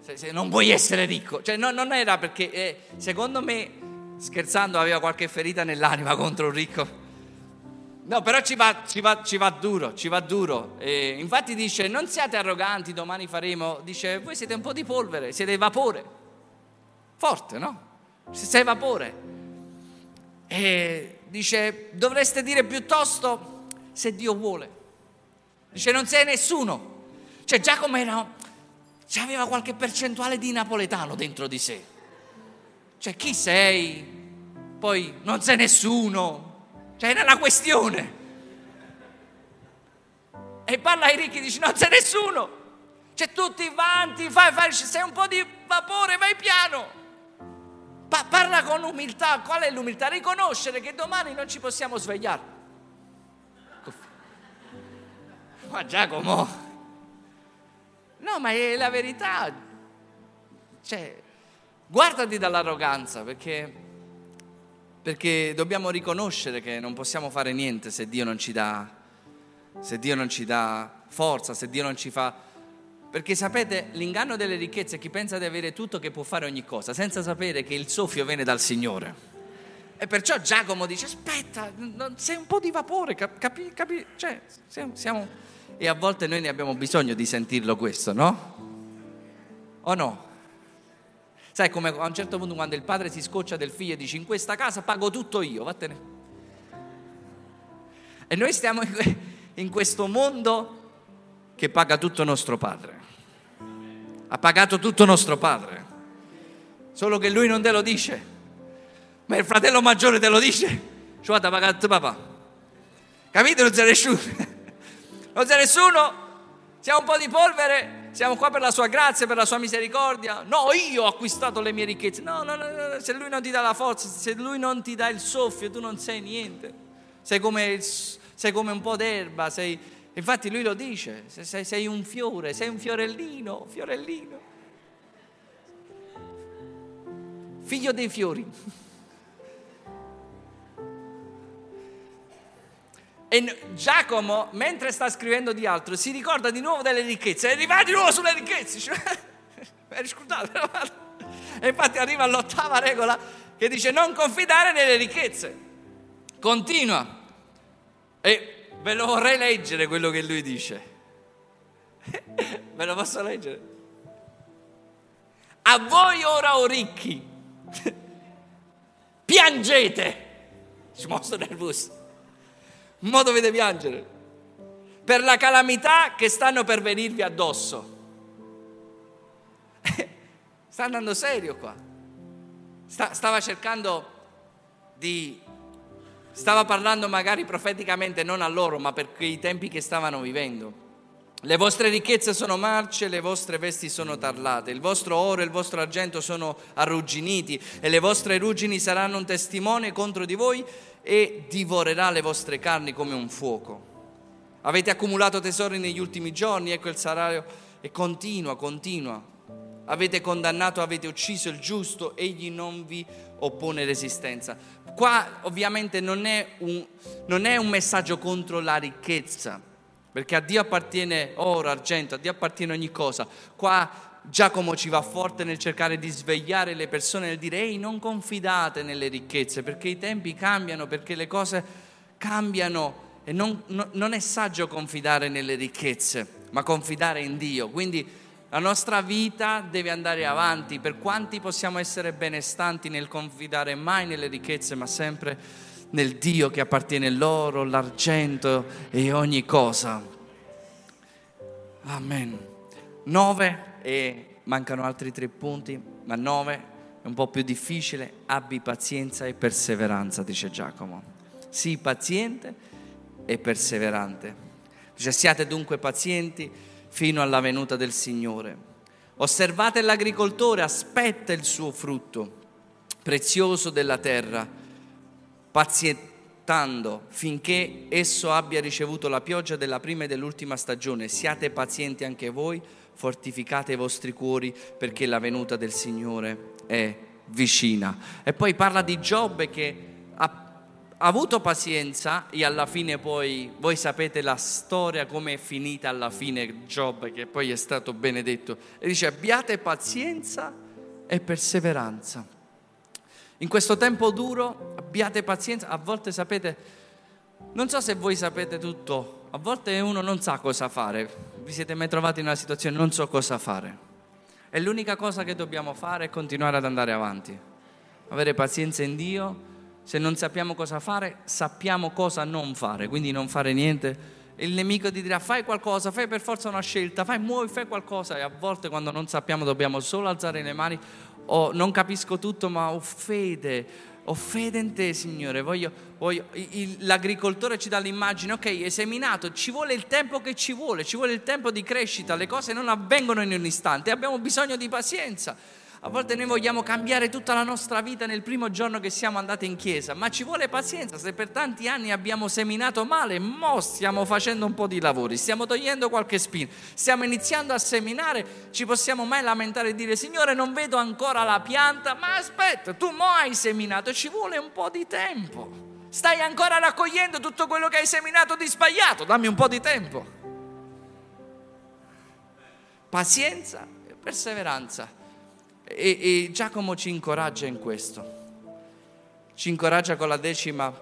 se, se non vuoi essere ricco, cioè, no, non era perché eh, secondo me, scherzando, aveva qualche ferita nell'anima contro un ricco. No, però ci va, ci va, ci va duro, ci va duro. E infatti dice, non siate arroganti, domani faremo, dice, voi siete un po' di polvere, siete vapore. Forte, no? Sei vapore. E dice, dovreste dire piuttosto, se Dio vuole. Dice non sei nessuno. Cioè Giacomo era, aveva qualche percentuale di napoletano dentro di sé. Cioè chi sei? Poi non sei nessuno. Cioè era una questione. E parla ai ricchi, dice non sei nessuno. Cioè tutti vanti, fai, fai, sei un po' di vapore, vai piano. Pa- parla con umiltà. Qual è l'umiltà? Riconoscere che domani non ci possiamo svegliare. Ma Giacomo, no, ma è la verità. Cioè, guardati dall'arroganza, perché perché dobbiamo riconoscere che non possiamo fare niente se Dio non ci dà, se Dio non ci dà forza, se Dio non ci fa... Perché sapete, l'inganno delle ricchezze è chi pensa di avere tutto che può fare ogni cosa, senza sapere che il soffio viene dal Signore. E perciò Giacomo dice, aspetta, sei un po' di vapore, capi, capi, cioè, siamo... E a volte noi ne abbiamo bisogno di sentirlo questo, no? O no? Sai come a un certo punto quando il padre si scoccia del figlio e dice in questa casa pago tutto io, vattene. E noi stiamo in questo mondo che paga tutto nostro padre. Ha pagato tutto nostro padre. Solo che lui non te lo dice. Ma il fratello maggiore te lo dice. Cioè, ha pagato papà. Capite? Non c'è nessuno. Non c'è nessuno. Siamo un po' di polvere siamo qua per la sua grazia, per la sua misericordia. No, io ho acquistato le mie ricchezze. No, no, no, no, se lui non ti dà la forza, se lui non ti dà il soffio, tu non sei niente. Sei come, sei come un po' d'erba, sei... infatti lui lo dice, sei, sei un fiore, sei un fiorellino, fiorellino. Figlio dei fiori. E Giacomo, mentre sta scrivendo di altro, si ricorda di nuovo delle ricchezze e arriva di nuovo sulle ricchezze. Cioè, e infatti arriva all'ottava regola che dice non confidare nelle ricchezze. Continua. E ve lo vorrei leggere quello che lui dice. Ve lo posso leggere? A voi ora o ricchi, piangete. Mostro nervoso mo dovete piangere per la calamità che stanno per venirvi addosso. Sta andando serio qua. Sta, stava cercando di... Stava parlando magari profeticamente non a loro, ma per quei tempi che stavano vivendo. Le vostre ricchezze sono marce, le vostre vesti sono tarlate, il vostro oro e il vostro argento sono arrugginiti e le vostre ruggini saranno un testimone contro di voi e divorerà le vostre carni come un fuoco. Avete accumulato tesori negli ultimi giorni, ecco il salario e continua, continua. Avete condannato, avete ucciso il giusto, egli non vi oppone resistenza. Qua ovviamente non è un, non è un messaggio contro la ricchezza, perché a Dio appartiene oro, argento, a Dio appartiene ogni cosa. Qua Giacomo ci va forte nel cercare di svegliare le persone, nel dire ehi non confidate nelle ricchezze perché i tempi cambiano, perché le cose cambiano e non, no, non è saggio confidare nelle ricchezze, ma confidare in Dio. Quindi la nostra vita deve andare avanti, per quanti possiamo essere benestanti nel confidare mai nelle ricchezze, ma sempre nel Dio che appartiene l'oro, l'argento e ogni cosa. Amen. 9 e mancano altri tre punti, ma nove è un po' più difficile, abbi pazienza e perseveranza, dice Giacomo. Sii paziente e perseverante. Dice siate dunque pazienti fino alla venuta del Signore. Osservate l'agricoltore, aspetta il suo frutto prezioso della terra, pazientando finché esso abbia ricevuto la pioggia della prima e dell'ultima stagione. Siate pazienti anche voi fortificate i vostri cuori perché la venuta del Signore è vicina. E poi parla di Giobbe che ha, avuto pazienza e alla fine poi, voi sapete la storia come è finita alla fine Giobbe che poi è stato benedetto. E dice abbiate pazienza e perseveranza. In questo tempo duro abbiate pazienza, a volte sapete, non so se voi sapete tutto, a volte uno non sa cosa fare, vi siete mai trovati in una situazione non so cosa fare? E l'unica cosa che dobbiamo fare è continuare ad andare avanti, avere pazienza in Dio. Se non sappiamo cosa fare, sappiamo cosa non fare, quindi non fare niente. Il nemico ti dirà fai qualcosa, fai per forza una scelta, fai, muovi, fai qualcosa e a volte quando non sappiamo dobbiamo solo alzare le mani o non capisco tutto ma ho fede, ho fede in te, Signore. Voglio, voglio, l'agricoltore ci dà l'immagine, ok, è seminato, ci vuole il tempo che ci vuole, ci vuole il tempo di crescita, le cose non avvengono in un istante, abbiamo bisogno di pazienza. A volte noi vogliamo cambiare tutta la nostra vita nel primo giorno che siamo andati in chiesa, ma ci vuole pazienza. Se per tanti anni abbiamo seminato male, mo stiamo facendo un po' di lavori, stiamo togliendo qualche spina, stiamo iniziando a seminare, ci possiamo mai lamentare e dire Signore non vedo ancora la pianta, ma aspetta, tu mo hai seminato, ci vuole un po' di tempo. Stai ancora raccogliendo tutto quello che hai seminato di sbagliato, dammi un po' di tempo. Pazienza e perseveranza. E, e Giacomo ci incoraggia in questo. Ci incoraggia con la decima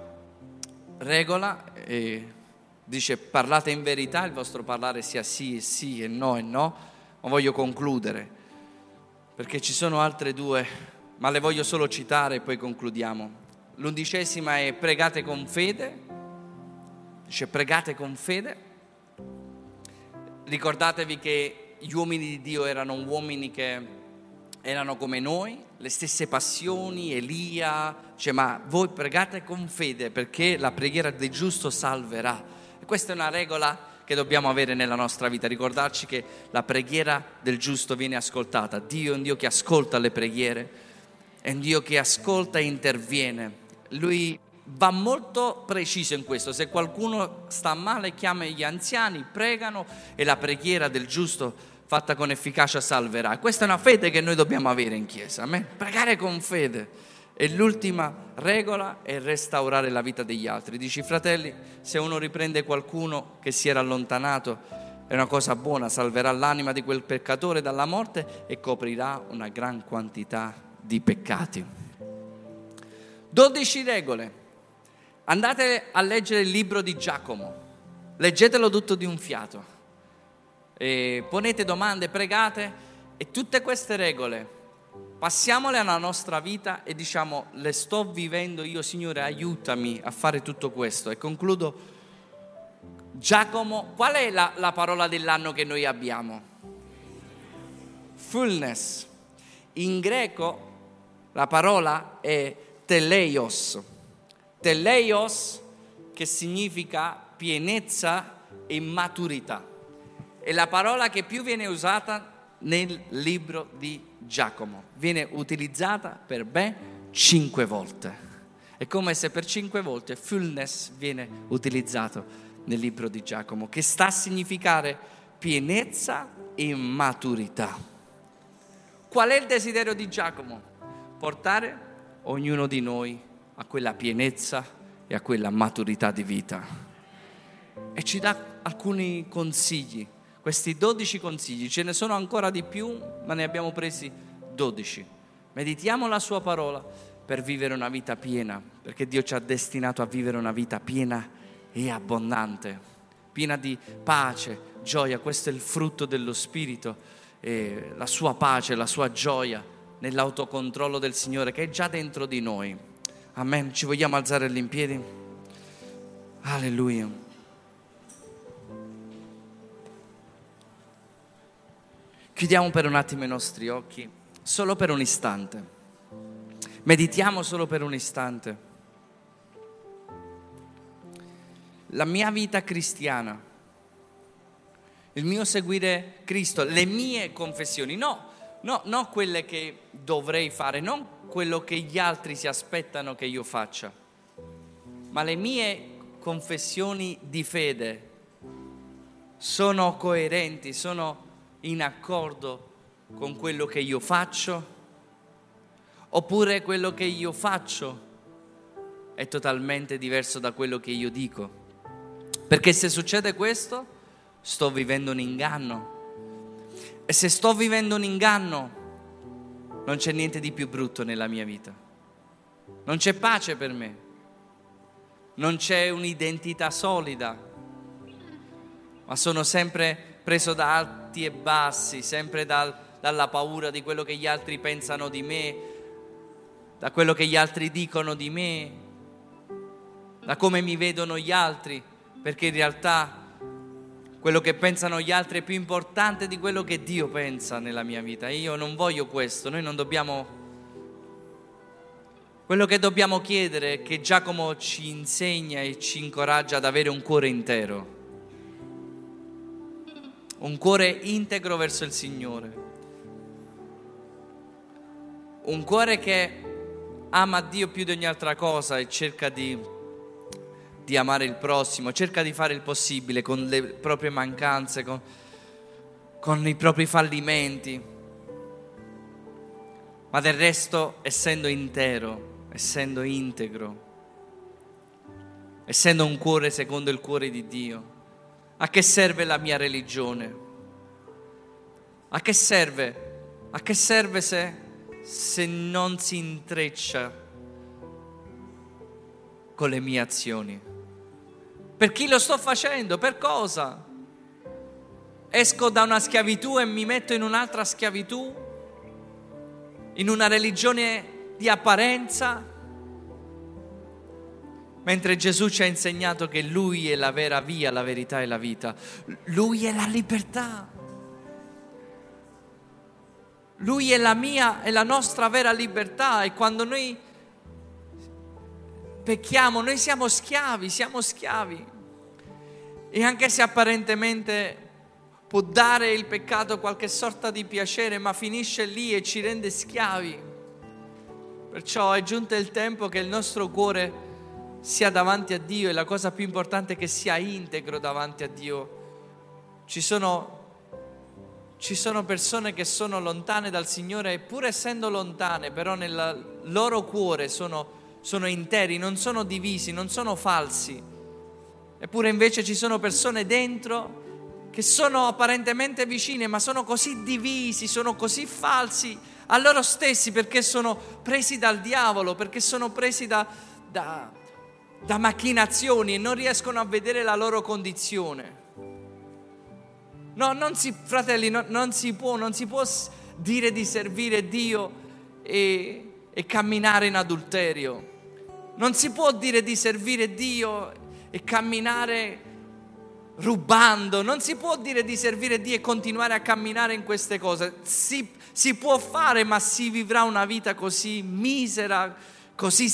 regola e dice parlate in verità, il vostro parlare sia sì e sì e no e no, ma voglio concludere perché ci sono altre due, ma le voglio solo citare e poi concludiamo. L'undicesima è pregate con fede, dice pregate con fede. Ricordatevi che gli uomini di Dio erano uomini che erano come noi, le stesse passioni, Elia, cioè, ma voi pregate con fede perché la preghiera del giusto salverà. E questa è una regola che dobbiamo avere nella nostra vita, ricordarci che la preghiera del giusto viene ascoltata. Dio è un Dio che ascolta le preghiere, è un Dio che ascolta e interviene. Lui va molto preciso in questo. Se qualcuno sta male, chiama gli anziani, pregano e la preghiera del giusto fatta con efficacia salverà. Questa è una fede che noi dobbiamo avere in chiesa, amen? pregare con fede. E l'ultima regola è restaurare la vita degli altri. Dici, fratelli, se uno riprende qualcuno che si era allontanato, è una cosa buona, salverà l'anima di quel peccatore dalla morte e coprirà una gran quantità di peccati. 12 regole. Andate a leggere il libro di Giacomo, leggetelo tutto di un fiato eh, ponete domande, pregate e tutte queste regole passiamole alla nostra vita e diciamo le sto vivendo io Signore aiutami a fare tutto questo e concludo Giacomo qual è la, la parola dell'anno che noi abbiamo? Fullness. In greco la parola è teleios. Teleios che significa pienezza e maturità è la parola che più viene usata nel libro di Giacomo. Viene utilizzata per ben cinque volte. È come se per cinque volte fullness viene utilizzato nel libro di Giacomo, che sta a significare pienezza e maturità. Qual è il desiderio di Giacomo? Portare ognuno di noi a quella pienezza e a quella maturità di vita. E ci dà alcuni consigli questi 12 consigli, ce ne sono ancora di più, ma ne abbiamo presi 12. Meditiamo la sua parola per vivere una vita piena, perché Dio ci ha destinato a vivere una vita piena e abbondante, piena di pace, gioia. Questo è il frutto dello Spirito, eh, la sua pace, la sua gioia nell'autocontrollo del Signore che è già dentro di noi. Amen. Ci vogliamo alzare all'impiedi? Alleluia. Chiudiamo per un attimo i nostri occhi, solo per un istante. Meditiamo solo per un istante. La mia vita cristiana, il mio seguire Cristo, le mie confessioni, no, no, no quelle che dovrei fare, non quello che gli altri si aspettano che io faccia, ma le mie confessioni di fede sono coerenti, sono in accordo con quello che io faccio? Oppure quello che io faccio è totalmente diverso da quello che io dico? Perché se succede questo, sto vivendo un inganno. E se sto vivendo un inganno, non c'è niente di più brutto nella mia vita. Non c'è pace per me. Non c'è un'identità solida. Ma sono sempre preso da alti e bassi, sempre dal, dalla paura di quello che gli altri pensano di me, da quello che gli altri dicono di me, da come mi vedono gli altri, perché in realtà quello che pensano gli altri è più importante di quello che Dio pensa nella mia vita. Io non voglio questo, noi non dobbiamo... Quello che dobbiamo chiedere è che Giacomo ci insegna e ci incoraggia ad avere un cuore intero un cuore integro verso il Signore. un cuore che ama Dio più di ogni altra cosa e cerca di, di amare il prossimo, cerca di fare il possibile con le proprie mancanze, con, con i propri fallimenti, ma del resto essendo intero, essendo integro, essendo un cuore secondo il cuore di Dio. A che serve la mia religione? A che serve? A che serve se, se non si intreccia con le mie azioni? Per chi lo sto facendo? Per cosa? Esco da una schiavitù e mi metto in un'altra schiavitù? In una religione di apparenza? Mentre Gesù ci ha insegnato che Lui è la vera via, la verità e la vita. Lui è la libertà. Lui è la mia e la nostra vera libertà e quando noi pecchiamo, noi siamo schiavi, siamo schiavi. E anche se apparentemente può dare il peccato qualche sorta di piacere, ma finisce lì e ci rende schiavi. Perciò è giunto il tempo che il nostro cuore sia davanti a Dio e la cosa più importante è che sia integro davanti a Dio. Ci sono, ci sono persone che sono lontane dal Signore pur essendo lontane, però nel loro cuore sono, sono interi, non sono divisi, non sono falsi. Eppure invece ci sono persone dentro che sono apparentemente vicine, ma sono così divisi, sono così falsi a loro stessi perché sono presi dal diavolo, perché sono presi da, da da macchinazioni e non riescono a vedere la loro condizione. No, non si, fratelli, no, non, si può, non si può dire di servire Dio e, e camminare in adulterio. Non si può dire di servire Dio e camminare rubando, non si può dire di servire Dio e continuare a camminare in queste cose. Si, si può fare, ma si vivrà una vita così misera, così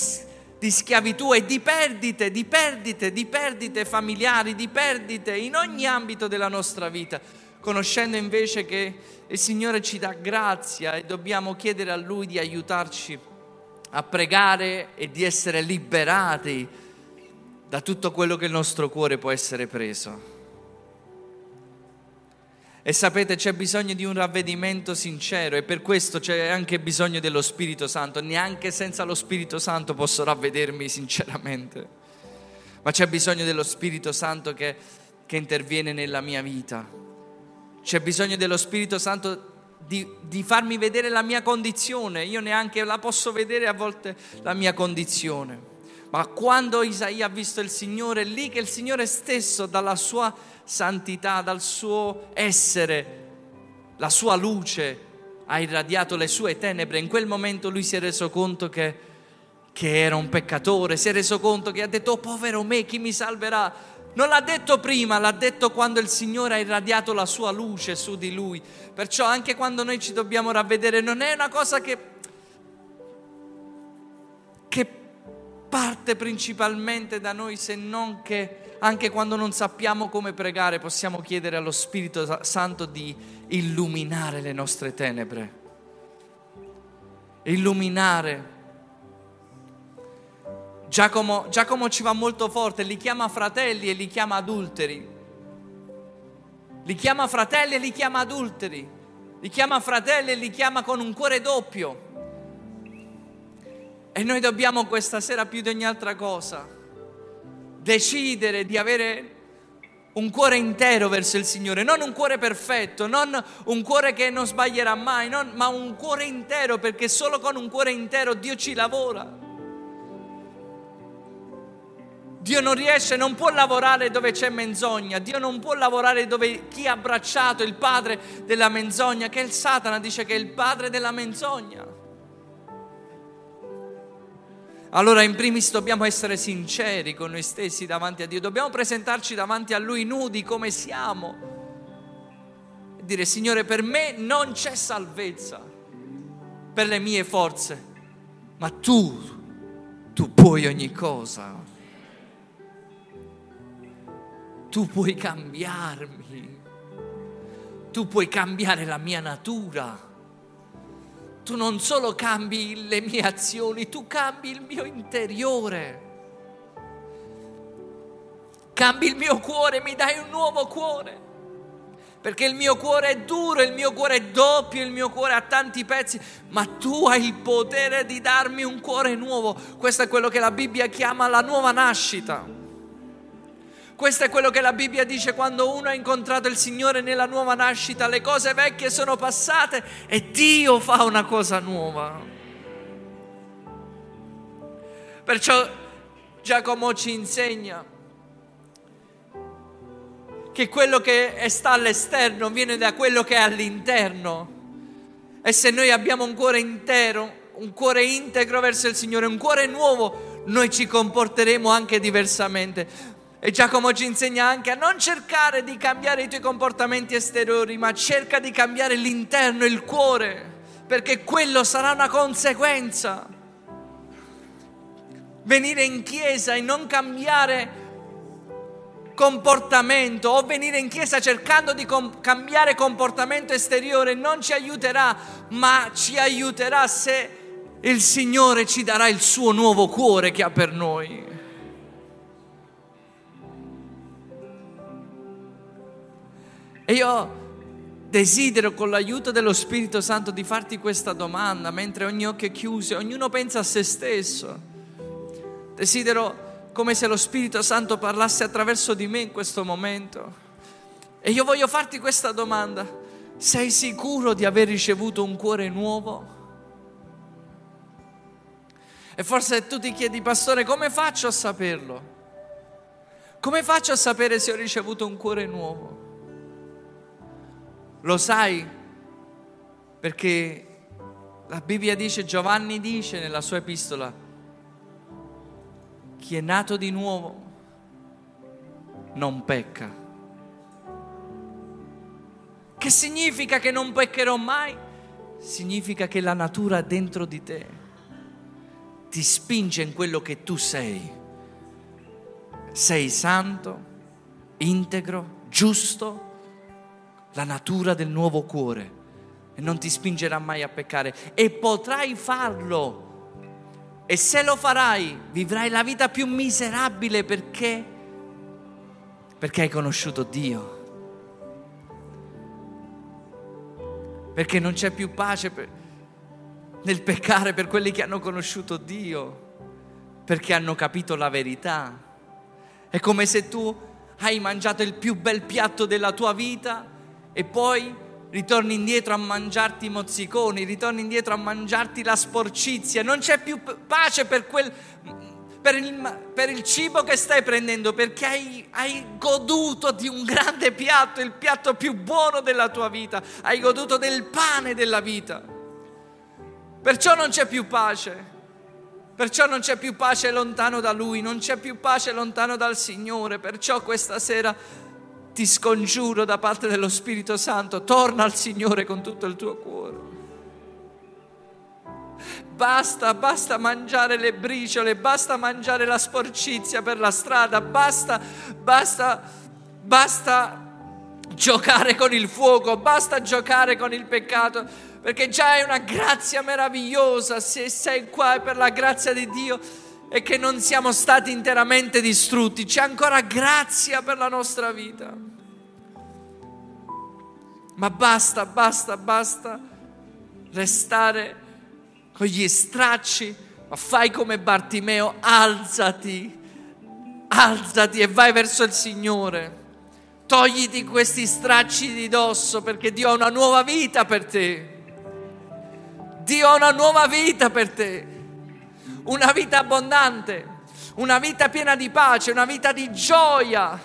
di schiavitù e di perdite, di perdite, di perdite familiari, di perdite in ogni ambito della nostra vita, conoscendo invece che il Signore ci dà grazia e dobbiamo chiedere a Lui di aiutarci a pregare e di essere liberati da tutto quello che il nostro cuore può essere preso. E sapete, c'è bisogno di un ravvedimento sincero e per questo c'è anche bisogno dello Spirito Santo. Neanche senza lo Spirito Santo posso ravvedermi sinceramente. Ma c'è bisogno dello Spirito Santo che, che interviene nella mia vita. C'è bisogno dello Spirito Santo di, di, farmi vedere la mia condizione. Io neanche la posso vedere a volte la mia condizione. Ma quando Isaia ha visto il Signore, è lì che il Signore stesso, dalla sua santità, dal suo essere, la sua luce ha irradiato le sue tenebre. In quel momento lui si è reso conto che, che era un peccatore, si è reso conto che ha detto, oh povero me, chi mi salverà? Non l'ha detto prima, l'ha detto quando il Signore ha irradiato la sua luce su di lui. Perciò anche quando noi ci dobbiamo ravvedere non è una cosa che, parte principalmente da noi se non che anche quando non sappiamo come pregare, possiamo chiedere allo Spirito Santo di illuminare le nostre tenebre. Illuminare. Giacomo, Giacomo ci va molto forte, li chiama fratelli e li chiama adulteri. Li chiama fratelli e li chiama adulteri. Li chiama fratelli e li chiama con un cuore doppio. E noi dobbiamo questa sera più di ogni altra cosa decidere di avere un cuore intero verso il Signore, non un cuore perfetto, non un cuore che non sbaglierà mai, non, ma un cuore intero, perché solo con un cuore intero Dio ci lavora. Dio non riesce, non può lavorare dove c'è menzogna, Dio non può lavorare dove chi ha abbracciato il padre della menzogna, che è il Satana, dice che è il padre della menzogna. Allora in primis dobbiamo essere sinceri con noi stessi davanti a Dio, dobbiamo presentarci davanti a Lui nudi come siamo. E dire Signore per me non c'è salvezza. Per le mie forze, ma tu, tu puoi ogni cosa, tu puoi cambiarmi, tu puoi cambiare la mia natura tu non solo cambi le mie azioni, tu cambi il mio interiore. Cambi il mio cuore, mi dai un nuovo cuore. Perché il mio cuore è duro, il mio cuore è doppio, il mio cuore ha tanti pezzi, ma tu hai il potere di darmi un cuore nuovo. Questo è quello che la Bibbia chiama la nuova nascita. Questo è quello che la Bibbia dice quando uno ha incontrato il Signore nella nuova nascita, le cose vecchie sono passate e Dio fa una cosa nuova. Perciò Giacomo ci insegna che quello che sta all'esterno viene da quello che è all'interno. E se noi abbiamo un cuore intero, un cuore integro verso il Signore, un cuore nuovo, noi ci comporteremo anche diversamente. E Giacomo ci insegna anche a non cercare di cambiare i tuoi comportamenti esteriori, ma cerca di cambiare l'interno, il cuore, perché quello sarà una conseguenza. Venire in chiesa e non cambiare comportamento o venire in chiesa cercando di com- cambiare comportamento esteriore non ci aiuterà, ma ci aiuterà se il Signore ci darà il suo nuovo cuore che ha per noi. E io desidero con l'aiuto dello Spirito Santo di farti questa domanda mentre ogni occhio è chiuso, ognuno pensa a se stesso. Desidero come se lo Spirito Santo parlasse attraverso di me in questo momento. E io voglio farti questa domanda. Sei sicuro di aver ricevuto un cuore nuovo? E forse tu ti chiedi, pastore, come faccio a saperlo? Come faccio a sapere se ho ricevuto un cuore nuovo? Lo sai perché la Bibbia dice, Giovanni dice nella sua epistola, chi è nato di nuovo non pecca. Che significa che non peccherò mai? Significa che la natura dentro di te ti spinge in quello che tu sei. Sei santo, integro, giusto, la natura del nuovo cuore e non ti spingerà mai a peccare e potrai farlo. E se lo farai, vivrai la vita più miserabile perché? Perché hai conosciuto Dio. Perché non c'è più pace per, nel peccare per quelli che hanno conosciuto Dio, perché hanno capito la verità. È come se tu hai mangiato il più bel piatto della tua vita e poi ritorni indietro a mangiarti i mozziconi, ritorni indietro a mangiarti la sporcizia, non c'è più pace per, quel, per, il, per il, cibo che stai prendendo perché hai, hai goduto di un grande piatto, il piatto più buono della tua vita, hai goduto del pane della vita. Perciò non c'è più pace. Perciò non c'è più pace lontano da Lui, non c'è più pace lontano dal Signore. Perciò questa sera ti scongiuro da parte dello Spirito Santo, torna al Signore con tutto il tuo cuore. Basta, basta mangiare le briciole, basta mangiare la sporcizia per la strada, basta, basta, basta giocare con il fuoco, basta giocare con il peccato, perché già è una grazia meravigliosa se sei qua per la grazia di Dio e che non siamo stati interamente distrutti, c'è ancora grazia per la nostra vita. Ma basta, basta, basta restare con gli stracci, ma fai come Bartimeo, alzati, alzati e vai verso il Signore. Togliti questi stracci di dosso perché Dio ha una nuova vita per te. Dio ha una nuova vita per te una vita abbondante, una vita piena di pace, una vita di gioia,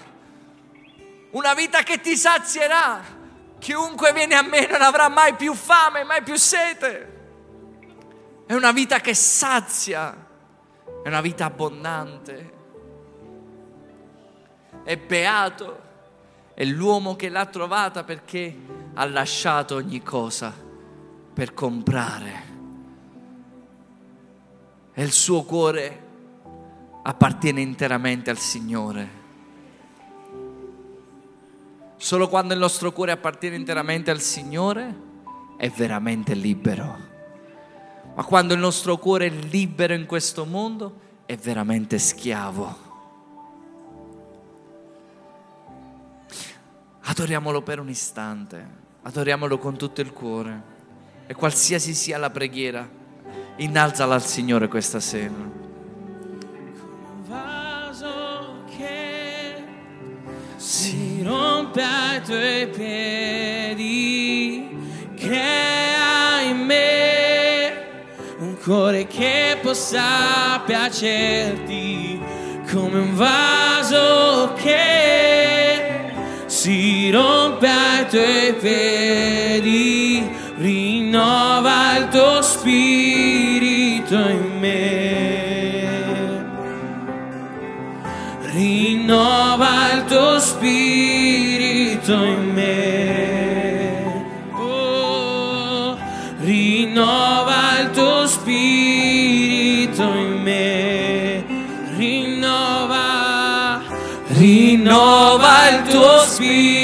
una vita che ti sazierà. Chiunque viene a me non avrà mai più fame, mai più sete. È una vita che sazia, è una vita abbondante. È beato, è l'uomo che l'ha trovata perché ha lasciato ogni cosa per comprare e il suo cuore appartiene interamente al Signore. Solo quando il nostro cuore appartiene interamente al Signore è veramente libero. Ma quando il nostro cuore è libero in questo mondo, è veramente schiavo. Adoriamolo per un istante, adoriamolo con tutto il cuore. E qualsiasi sia la preghiera, innalzala al Signore questa sera. si rompe ai tuoi piedi, crea in me un cuore che possa piacerti come un vaso che si rompe ai tuoi piedi, spirito in me. Oh, rinnova il tuo spirito in me. Rinnova, rinnova il tuo spirito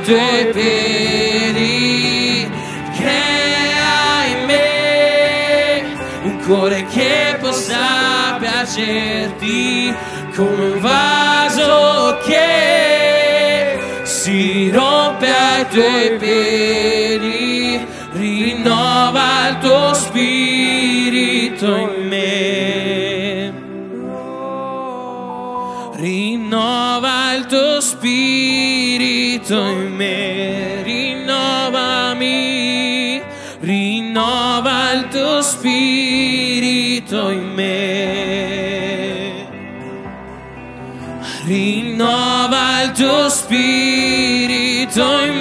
ai tuoi piedi. Crea in me un cuore che possa piacerti come un vaso che si rompe ai tuoi piedi, rinnova il tuo spirito in me. Rinnova il tuo spirito in me, rinnovami, rinnova il tuo spirito in me. Rinnova il tuo spirito in me.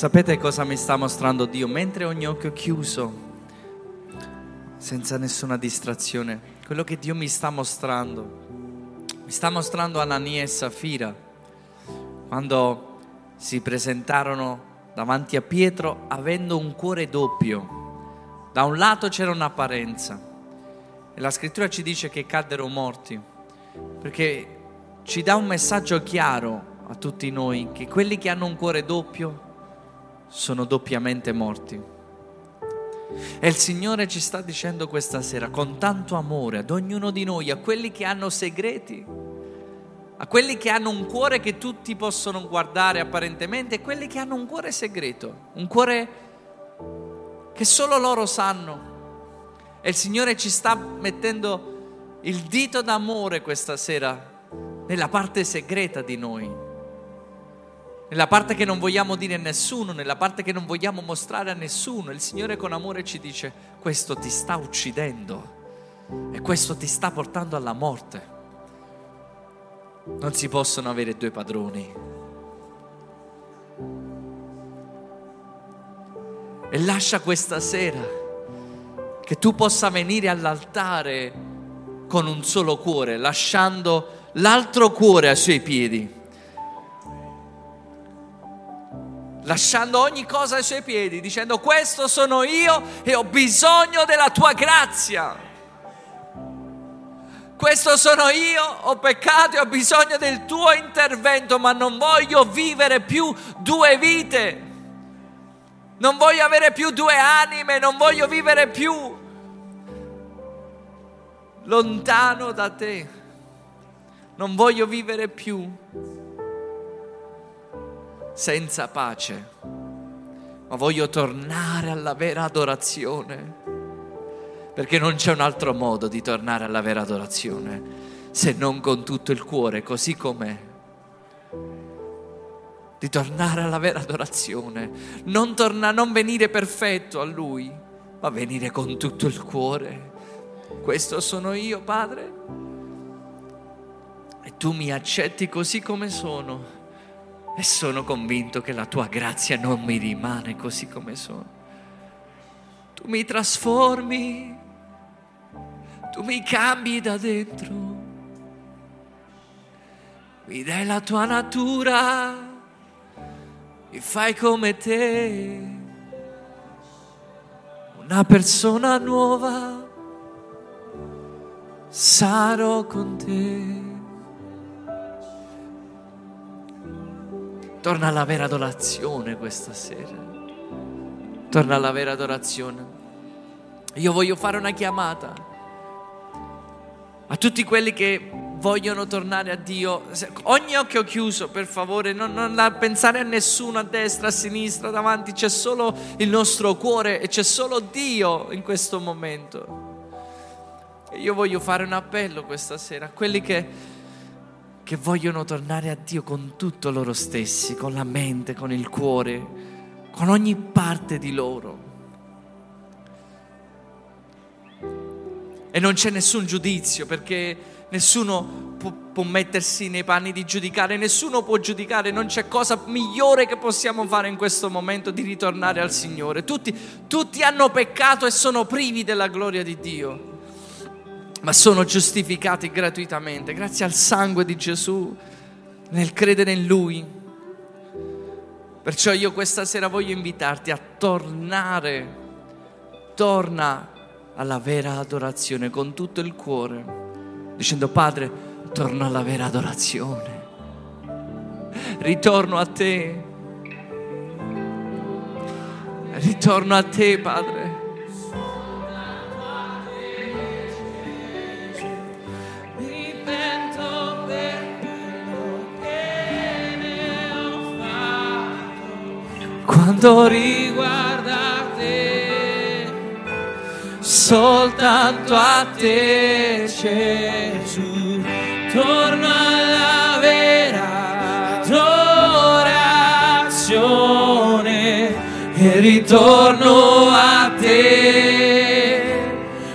Sapete cosa mi sta mostrando Dio? Mentre ogni occhio chiuso, senza nessuna distrazione, quello che Dio mi sta mostrando, mi sta mostrando Anania e Safira, quando si presentarono davanti a Pietro avendo un cuore doppio. Da un lato c'era un'apparenza e la scrittura ci dice che caddero morti, perché ci dà un messaggio chiaro a tutti noi che quelli che hanno un cuore doppio sono doppiamente morti. E il Signore ci sta dicendo questa sera con tanto amore ad ognuno di noi, a quelli che hanno segreti, a quelli che hanno un cuore che tutti possono guardare apparentemente e quelli che hanno un cuore segreto, un cuore che solo loro sanno. E il Signore ci sta mettendo il dito d'amore questa sera nella parte segreta di noi, nella parte che non vogliamo dire a nessuno, nella parte che non vogliamo mostrare a nessuno. Il Signore con amore ci dice, questo ti sta uccidendo e questo ti sta portando alla morte. Non si possono avere due padroni. E lascia questa sera che tu possa venire all'altare con un solo cuore, lasciando l'altro cuore ai suoi piedi. Lasciando ogni cosa ai suoi piedi, dicendo questo sono io e ho bisogno della tua grazia. Questo sono io, ho peccato e ho bisogno del tuo intervento, ma non voglio vivere più due vite. Non voglio avere più due anime, non voglio vivere più lontano da te. Non voglio vivere più senza pace, ma voglio tornare alla vera adorazione perché non c'è un altro modo di tornare alla vera adorazione se non con tutto il cuore, così com'è. Di tornare alla vera adorazione, non, torna, non venire perfetto a Lui, ma venire con tutto il cuore. Questo sono io, Padre, e tu mi accetti così come sono e sono convinto che la tua grazia non mi rimane così come sono. Tu mi trasformi tu mi cambi da dentro, mi dai la tua natura, mi fai come te, una persona nuova, sarò con te. Torna alla vera adorazione questa sera. Torna alla vera adorazione. Io voglio fare una chiamata a tutti quelli che vogliono tornare a Dio, ogni occhio chiuso, per favore, non, non pensare a nessuno a destra, a sinistra, davanti, c'è solo il nostro cuore e c'è solo Dio in questo momento. E io voglio fare un appello questa sera a quelli che, che vogliono tornare a Dio con tutto loro stessi, con la mente, con il cuore, con ogni parte di loro. E non c'è nessun giudizio perché nessuno può, può, mettersi nei panni di giudicare, nessuno può giudicare, non c'è cosa migliore che possiamo fare in questo momento di ritornare al Signore. Tutti, tutti hanno peccato e sono privi della gloria di Dio, ma sono giustificati gratuitamente grazie al sangue di Gesù, nel credere in Lui. Perciò io questa sera voglio invitarti a tornare, torna alla vera adorazione con tutto il cuore, dicendo Padre, torno alla vera adorazione, ritorno a te, ritorno a te Padre. soltanto riguarda te, soltanto a te Gesù, torno alla vera adorazione e ritorno a te,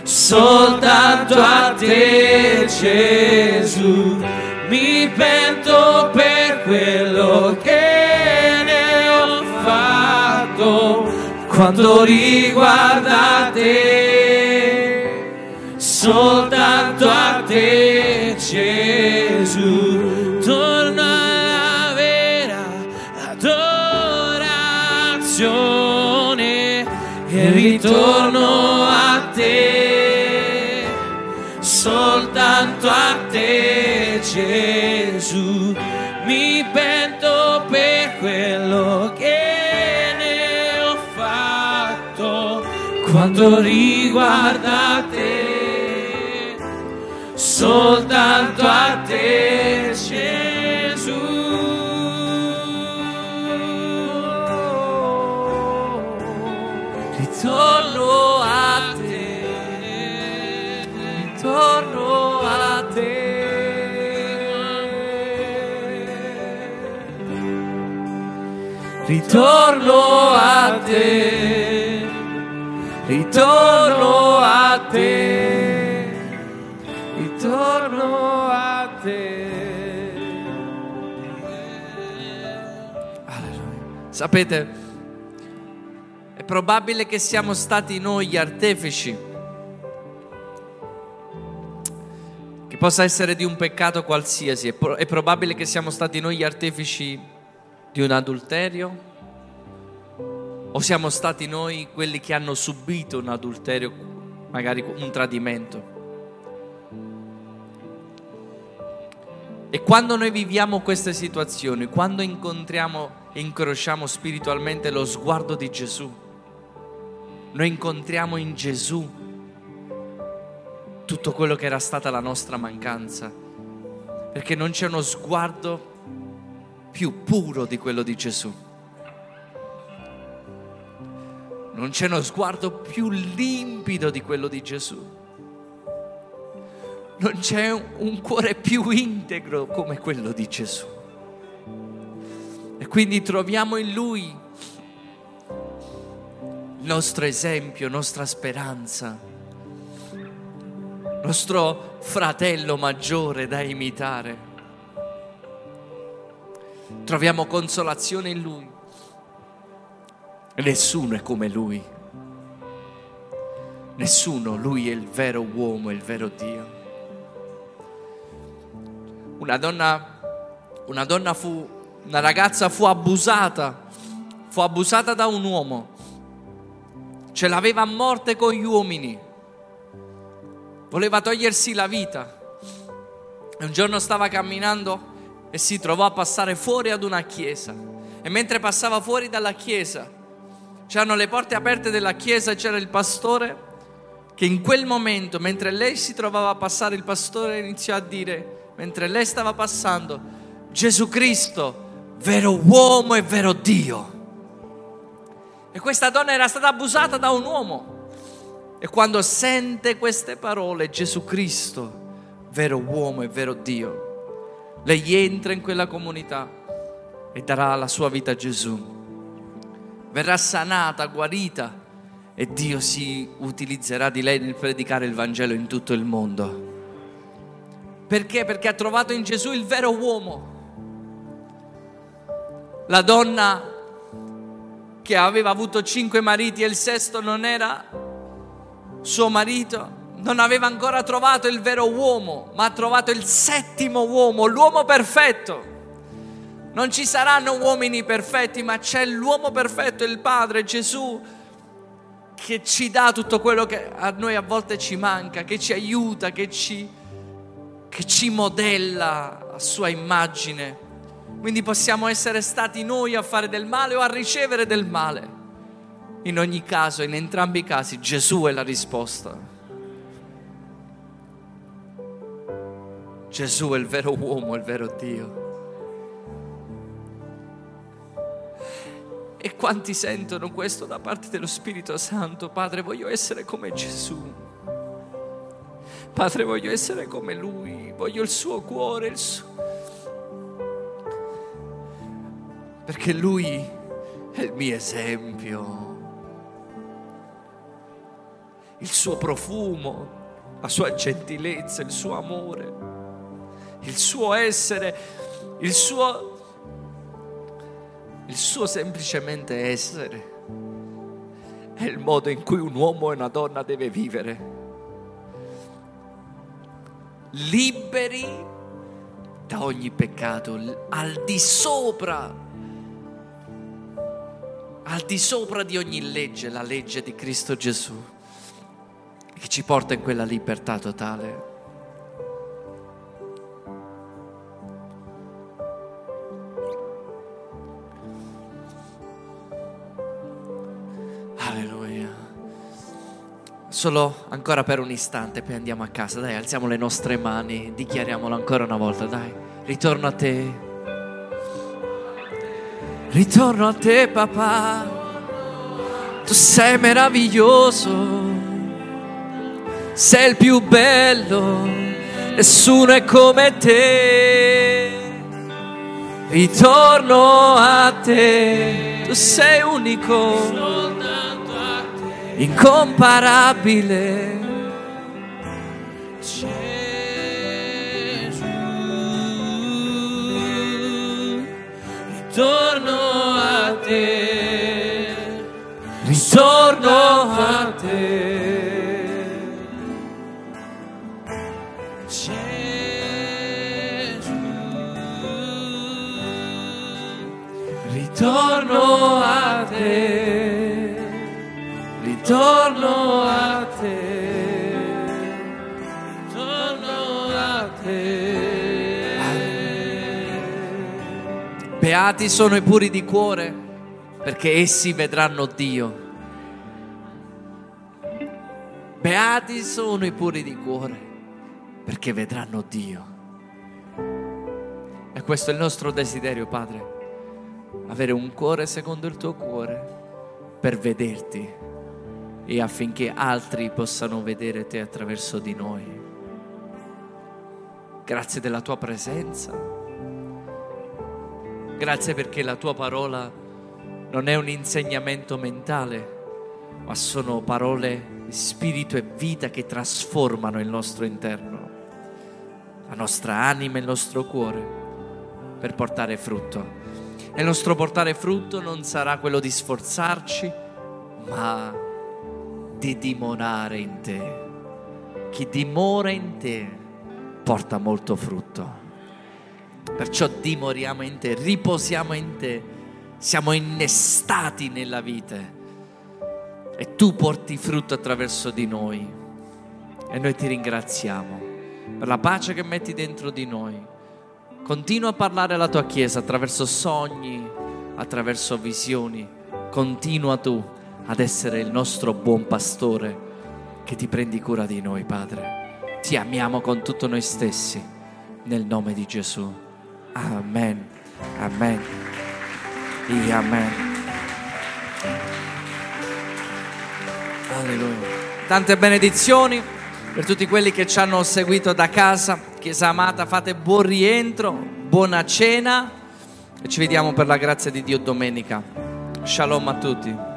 soltanto a te Gesù. Quanto riguarda te, soltanto a te quanto riguarda te, soltanto a te Gesù. Ritorno a te, ritorno a te. Ritorno a te, ritorno a te, ritorno a te. Alleluia. Sapete, è probabile che siamo stati noi gli artefici, che possa essere di un peccato qualsiasi, è, pro- è probabile che siamo stati noi gli artefici di un adulterio, o siamo stati noi quelli che hanno subito un adulterio, magari un tradimento. E quando noi viviamo queste situazioni, quando incontriamo e incrociamo spiritualmente lo sguardo di Gesù, noi incontriamo in Gesù tutto quello che era stata la nostra mancanza, perché non c'è uno sguardo più puro di quello di Gesù. Non c'è uno sguardo più limpido di quello di Gesù. Non c'è un, cuore più integro come quello di Gesù. E quindi troviamo in Lui il nostro esempio, nostra speranza, nostro fratello maggiore da imitare. Troviamo consolazione in Lui. Nessuno è come Lui. Nessuno, Lui è il vero uomo, il vero Dio. Una donna, una donna fu, una ragazza fu abusata, fu abusata da un uomo, ce l'aveva a morte con gli uomini, voleva togliersi la vita. Un giorno stava camminando e si trovò a passare fuori ad una chiesa. E mentre passava fuori dalla chiesa, c'erano le porte aperte della chiesa e c'era il pastore che in quel momento, mentre lei si trovava a passare, il pastore iniziò a dire, mentre lei stava passando, Gesù Cristo, vero uomo e vero Dio. E questa donna era stata abusata da un uomo. E quando sente queste parole, Gesù Cristo, vero uomo e vero Dio, lei entra in quella comunità e darà la sua vita a Gesù. Verrà sanata, guarita e Dio si utilizzerà di lei nel predicare il Vangelo in tutto il mondo. Perché? Perché ha trovato in Gesù il vero uomo. La donna che aveva avuto cinque mariti e il sesto non era suo marito, non aveva ancora trovato il vero uomo, ma ha trovato il settimo uomo, l'uomo perfetto. Non ci saranno uomini perfetti, ma c'è l'uomo perfetto, il Padre, Gesù, che ci dà tutto quello che a noi a volte ci manca, che ci aiuta, che ci, che ci modella a sua immagine. Quindi possiamo essere stati noi a fare del male o a ricevere del male. In ogni caso, in entrambi i casi, Gesù è la risposta. Gesù è il vero uomo, il vero Dio. E quanti sentono questo da parte dello Spirito Santo? Padre, voglio essere come Gesù. Padre, voglio essere come Lui, voglio il suo cuore, il suo... Perché Lui è il mio esempio. Il suo profumo, la sua gentilezza, il suo amore, il suo essere, il suo, il suo semplicemente essere. È il modo in cui un uomo e una donna deve vivere. Liberi da ogni peccato, al di sopra al di sopra di ogni legge, la legge di Cristo Gesù, che ci porta in quella libertà totale. Solo ancora per un istante, poi andiamo a casa. Dai, alziamo le nostre mani, dichiariamolo ancora una volta, dai. Ritorno a te. Ritorno a te papà, tu sei meraviglioso, sei il più bello, nessuno è come te. Ritorno a te, tu sei unico, incomparabile. Ritorno a te, Ritorno a te. Beati sono i puri di cuore, perché essi vedranno Dio. Beati sono i puri di cuore, perché vedranno Dio. E questo è il nostro desiderio, Padre, avere un cuore secondo il tuo cuore, per vederti e affinché altri possano vedere te attraverso di noi. Grazie della tua presenza. Grazie perché la tua parola non è un insegnamento mentale, ma sono parole di spirito e vita che trasformano il nostro interno, la nostra anima e il nostro cuore per portare frutto. E il nostro portare frutto non sarà quello di sforzarci, ma di dimorare in te. Chi dimora in te porta molto frutto. Perciò dimoriamo in te, riposiamo in te, siamo innestati nella vite e tu porti frutto attraverso di noi. E noi ti ringraziamo per la pace che metti dentro di noi. Continua a parlare alla tua Chiesa attraverso sogni, attraverso visioni. Continua tu ad essere il nostro buon pastore che ti prendi cura di noi, Padre. Ti amiamo con tutto noi stessi, nel nome di Gesù. Amen. Amen. E amen. Alleluia. Tante benedizioni per tutti quelli che ci hanno seguito da casa. Chiesa amata, fate buon rientro, buona cena e ci vediamo per la grazia di Dio domenica. Shalom a tutti.